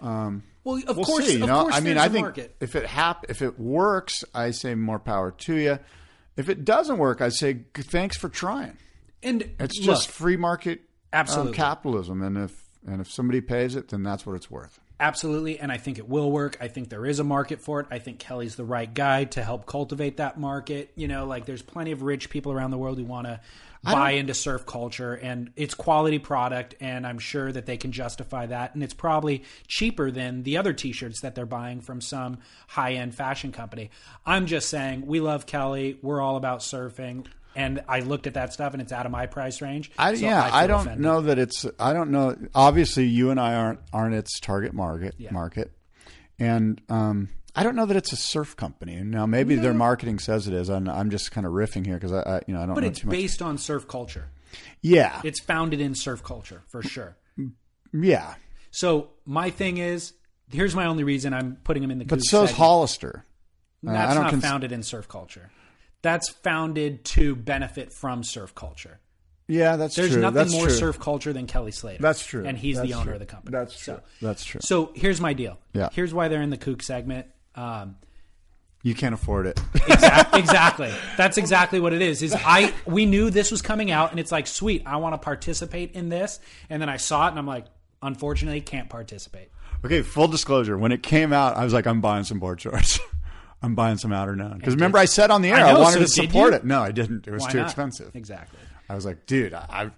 um, Well, of we'll course, see. You know, I mean, I think market. if it hap- if it works, I say more power to you. If it doesn't work, I say thanks for trying. And It's look, just free market um, capitalism, and if and if somebody pays it, then that's what it's worth. Absolutely, and I think it will work. I think there is a market for it. I think Kelly's the right guy to help cultivate that market. You know, like there's plenty of rich people around the world who want to buy into surf culture, and it's quality product, and I'm sure that they can justify that. And it's probably cheaper than the other T-shirts that they're buying from some high-end fashion company. I'm just saying, we love Kelly. We're all about surfing. And I looked at that stuff, and it's out of my price range. I, so yeah, feel I don't offended. know that it's. I don't know. Obviously, you and I aren't aren't its target market Yeah. market, and um, I don't know that it's a surf company. Now, maybe their marketing says it is. and I'm just kind of riffing here because I, I, you know, I don't But know it's too much. based on surf culture. yeah, It's founded in surf culture for sure. yeah. So my thing is, here's my only reason I'm putting him in the. But so's segment. Hollister. Uh, That's I don't not cons- founded in surf culture. That's founded to benefit from surf culture. Yeah, that's true. There's true. nothing that's more true. surf culture than Kelly Slater. That's true. and he's That's the owner true. of the company. That's true. So, That's true. so here's my deal. Yeah. Here's why they're in the kook segment. Um, You can't afford it. exactly, exactly. That's exactly what it is. Is I we knew this was coming out, and it's like, sweet, I want to participate in this, and then I saw it, and I'm like, unfortunately, can't participate. okay, full disclosure. When it came out, I was like, I'm buying some board shorts. I'm buying some Outerknown because remember I said on the air I I, wanted so to support you? it. No, I didn't. It was Why too not? expensive. Exactly. I was like, dude, I, I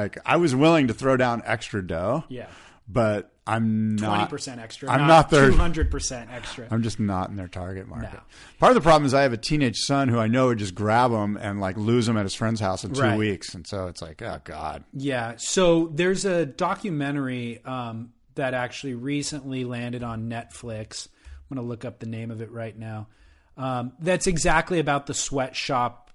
like I was willing to throw down extra dough. Yeah. but I'm not Twenty not. percent extra. I'm not their- hundred percent extra. I'm just not in their target market. No. Part of the problem is I have a teenage son who I know would just grab him and like lose him at his friend's house in two Right. weeks, and so it's like, oh god. Yeah. So there's a documentary um, that actually recently landed on Netflix. I'm going to look up the name of it right now. Um, that's exactly about the sweatshop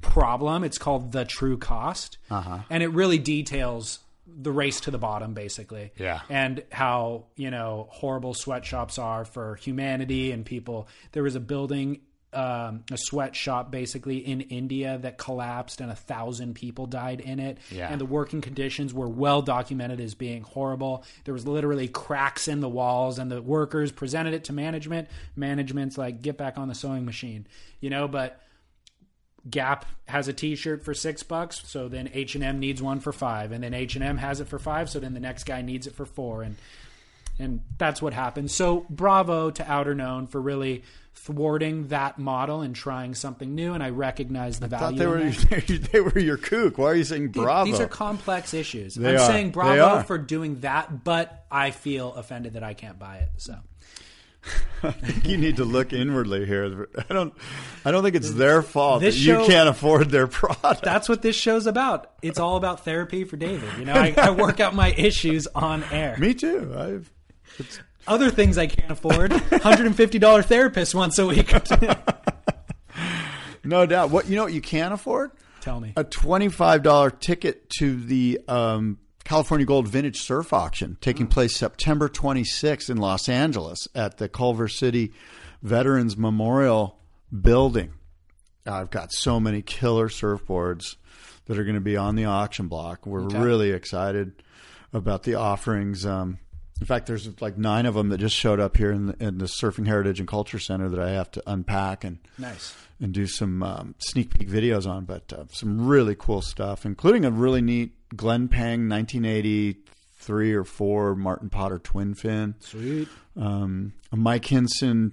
problem. It's called The True Cost. Uh-huh. And it really details the race to the bottom, basically. Yeah. And how, you know, horrible sweatshops are for humanity and people. There was a building, um, a sweatshop basically in India that collapsed and a thousand people died in it. Yeah. And the working conditions were well documented as being horrible. There was literally cracks in the walls, and the workers presented it to management. Management's like, get back on the sewing machine, you know, but Gap has a T-shirt for six bucks, so then H and M needs one for five, and then H and M has it for five, so then the next guy needs it for four, and and that's what happened. So bravo to Outerknown for really thwarting that model and trying something new, and I recognize the I value. they were they were your kook. Why are you saying bravo? These are complex issues. They I'm are. saying bravo for doing that, but I feel offended that I can't buy it. So you need to look inwardly here. I don't. I don't think it's their fault This that you can't afford their product. that's what this show's about. It's all about therapy for David. You know, I, I work out my issues on air. Me too. I've Other things I can't afford. $150 therapist once a week. no doubt. What you know? What you can't afford Tell me. a twenty-five dollar ticket to the um, California Gold Vintage Surf Auction taking place September twenty-sixth in Los Angeles at the Culver City Veterans Memorial Building. I've got so many killer surfboards that are going to be on the auction block. We're Okay. really excited about the offerings. Um, in fact, there's like nine of them that just showed up here in the, in the Surfing Heritage and Culture Center that I have to unpack and Nice. and do some um, sneak peek videos on, but uh, some really cool stuff, including a really neat Glenn Pang 1983 or four Martin Potter twin fin, Sweet. um, a Mike Hynson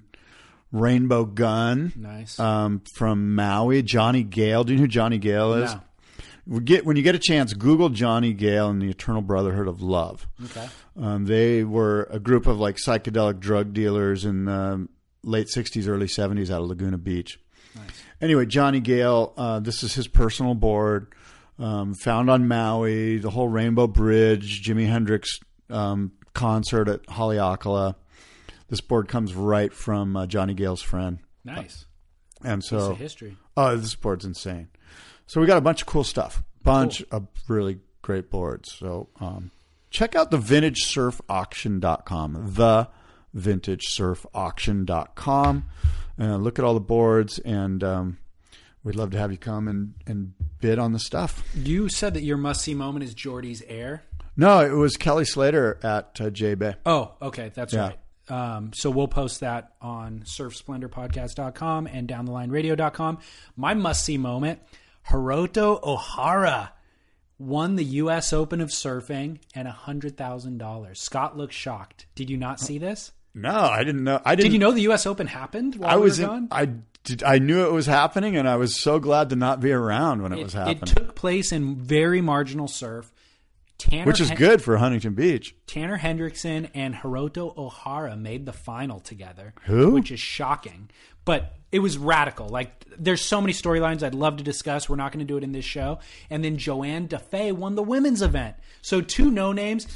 rainbow gun Nice. um, from Maui, Johnny Gale. Do you know who Johnny Gale is? No. We Get when you get a chance, Google Johnny Gale and the Eternal Brotherhood of Love. Okay. Um, they were a group of like psychedelic drug dealers in the late '60s, early '70s out of Laguna Beach. Nice. Anyway, Johnny Gale, uh, this is his personal board, um, found on Maui, the whole Rainbow Bridge, Jimi Hendrix um, concert at Haleakala. This board comes right from uh, Johnny Gale's friend, Nice. and Piece so history. oh, this board's insane. So we got a bunch of cool stuff, bunch of really great boards. So um, check out the vintagesurfauction.com, the vintagesurfauction.com. Uh, look at all the boards, and um, we'd love to have you come and, and bid on the stuff. You said that your must see moment is Jordy's air. No, it was Kelly Slater at uh, J Bay. Oh, okay. That's Yeah. right. Um, so we'll post that on surfsplendorpodcast.com and downthelineradio.com. My must see moment Hiroto Ohara won the U.S. Open of surfing and $100,000. Scott looked shocked. Did you not see this? No, I didn't know. I didn't. Did you know the U.S. Open happened while I we was. were In, gone? I did. I knew it was happening, and I was so glad to not be around when it, was happening, It took place in very marginal surf. Tanner which is Hen- good for Huntington Beach. Tanner Hendrickson and Hiroto Ohara made the final together. Who? Which is shocking. But it was radical. Like, there's so many storylines I'd love to discuss. We're not going to do it in this show. And then Johanne Defay won the women's event. So, two no names.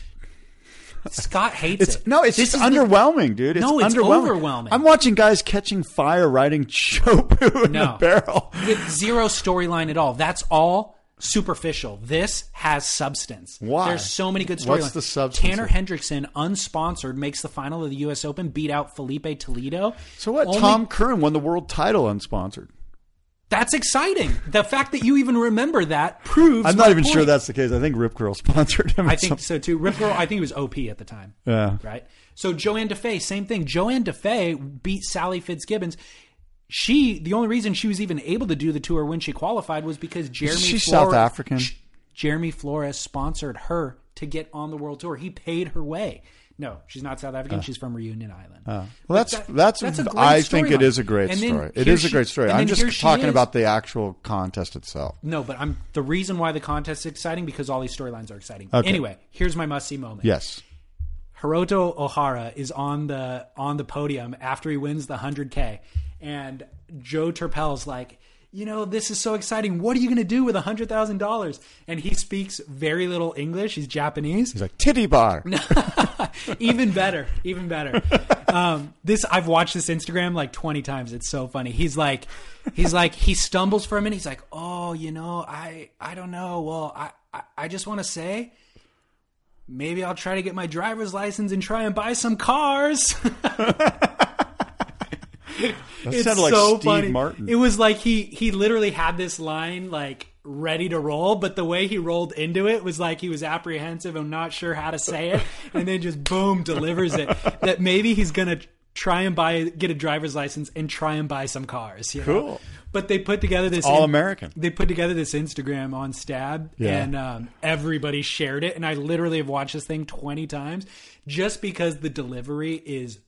Scott hates It's it. no, it's This just is the- underwhelming, dude. It's No, it's underwhelming. overwhelming. I'm watching guys catching fire, riding chopu in No. a barrel. with zero storyline at all. That's all superficial. This has substance. Why? There's so many good storylines. What's the substance Tanner Hendrickson, unsponsored, makes the final of the U.S. Open, beat out Filipe Toledo. So what? Only- Tom Curren won the world title unsponsored. That's exciting. The fact that you even remember that proves. I'm not even point. sure that's the case. I think Rip Curl sponsored him. I think something. so too. Rip Curl. I think it was OP at the time. Yeah. Right. So Johanne Defay, same thing. Johanne Defay beat Sally Fitzgibbons. She, the only reason she was even able to do the tour when she qualified was because Jeremy. she Flores- South African? Jeremy Flores sponsored her to get on the world tour. He paid her way. No, she's not South African. Uh. she's from Reunion Island. Uh. Well, that's that- that's. that's a great I think it storyline. a great story. It is is a great story. I'm just talking about the actual contest itself. No, but I'm the reason why the contest is exciting because all these storylines are exciting. Okay. Anyway, here's my must see moment. Yes. Hiroto Ohara is on the on the podium after he wins the 100k and Joe Turpel's like you know, this is so exciting. What are you going to do with a hundred thousand dollars? And he speaks very little English. He's Japanese. He's like titty bar. even better, even better. Um, this I've watched this Instagram like twenty times. It's so funny. He's like, he's like, he stumbles for a minute. He's like, oh, you know, I, I don't know. Well, I, I, I just want to say, maybe I'll try to get my driver's license and try and buy some cars. That it's sounded like so Steve funny. Martin. It was like he he literally had this line like ready to roll, but the way he rolled into it was like he was apprehensive and not sure how to say it, and then just boom delivers it. That maybe he's gonna try and buy get a driver's license and try and buy some cars. You know? Cool. But they put together this all American. They put together this Instagram on Stab, Yeah. and um, everybody shared it. And I literally have watched this thing twenty times just because the delivery is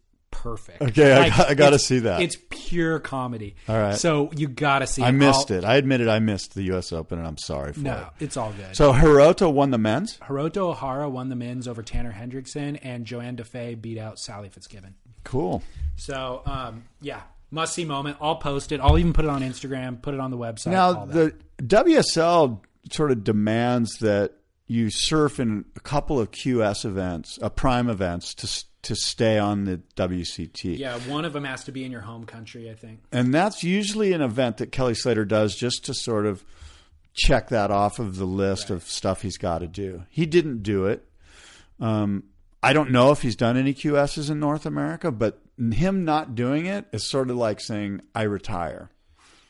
perfect. Okay, I got- I gotta see that. It's pure comedy. All right. so you gotta see. I it. missed I'll- it. I admitted I missed the U.S. Open, and I'm sorry for No, it. it's all good. So Hiroto won the men's. Hiroto Ohara won the men's over Tanner Hendrickson, and Johanne Defay beat out Sally Fitzgibbon. Cool. So um, yeah, must see moment. I'll post it. I'll even put it on Instagram. Put it on the website. Now the WSL sort of demands that you surf in a couple of QS events, uh, prime events, to to stay on the WCT. yeah, one of them has to be in your home country. I think. And that's usually an event that Kelly Slater does just to sort of check that off of the list of stuff he's got to do. He didn't do it. Um, I don't know if he's done any QSs in North America, but him not doing it is sort of like saying, I retire.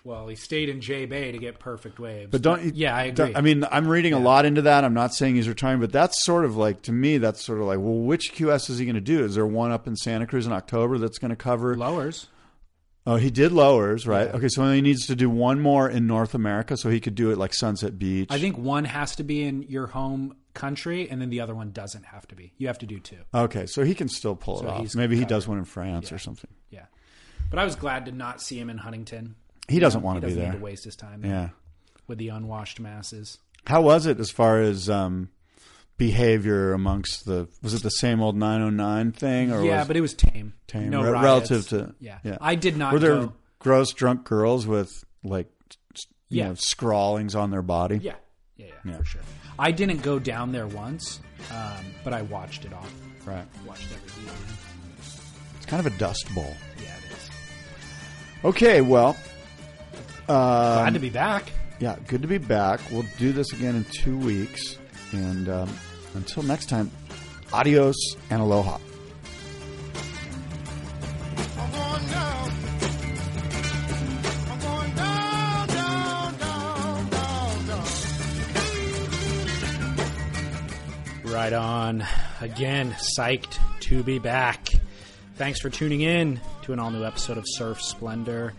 Well, he stayed in J Bay to get perfect waves. But don't you? Yeah, I don't- agree. I mean, I'm reading a lot into that. I'm not saying he's retiring, but that's sort of like to me. That's sort of like, well, which QS is he going to do? Is there one up in Santa Cruz in October that's going to cover? lowers. Oh, he did lowers, right? Okay, so he needs to do one more in North America, so he could do it like Sunset Beach. I think one has to be in your home country, and then the other one doesn't have to be. You have to do two. okay, so he can still pull So it off. Maybe he does one in France or something. Yeah, but I was glad to not see him in Huntington. He doesn't want to be doesn't there. need to waste his time Yeah. with the unwashed masses. How was it as far as um, behavior amongst the? Was it the same old 909 thing, or yeah, was but it was tame. tame No Re- riots. relative to? Yeah. yeah. I did not Were there go. gross drunk girls with like, you Yeah. know, scrawlings on their body? Yeah. yeah, yeah, Yeah. for sure. I didn't go down there once, um, but I watched it all. Right. Watched every video. It's kind of a dust bowl. Yeah, it is. Okay, well, Glad to be back. Yeah, good to be back. We'll do this again in two weeks. And um, until next time, adios and aloha. Right on. Again, psyched to be back. Thanks for tuning in to an all new episode of Surf Splendor.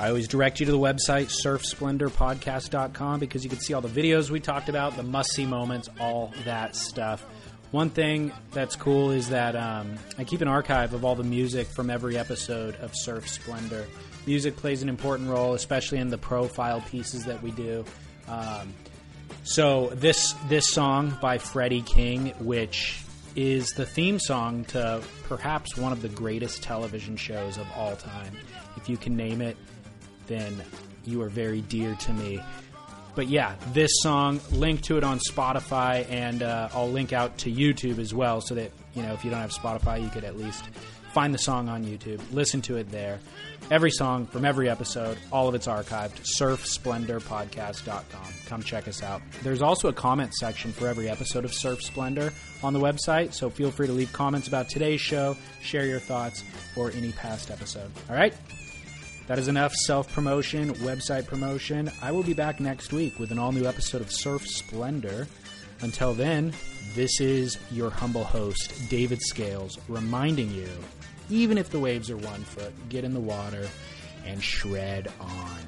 I always direct you to the website, surfsplendorpodcast.com, because you can see all the videos we talked about, the must see moments, all that stuff. One thing that's cool is that um, I keep an archive of all the music from every episode of Surf Splendor. Music plays an important role, especially in the profile pieces that we do. Um, so this this song by Freddie King, which is the theme song to perhaps one of the greatest television shows of all time. If you can name it, then you are very dear to me. But yeah, this song, link to it on Spotify, and uh, I'll link out to YouTube as well, so that you know if you don't have Spotify, you could at least find the song on YouTube, listen to it there. Every song from every episode, all of it's archived. SurfSplendorPodcast.com. Come check us out. There's also a comment section for every episode of Surf Splendor on the website, so feel free to leave comments about today's show, share your thoughts, or any past episode. All right? That is enough self promotion, website promotion. I will be back next week with an all new episode of Surf Splendor. Until then, this is your humble host, David Scales, reminding you even if the waves are one foot, get in the water and shred on.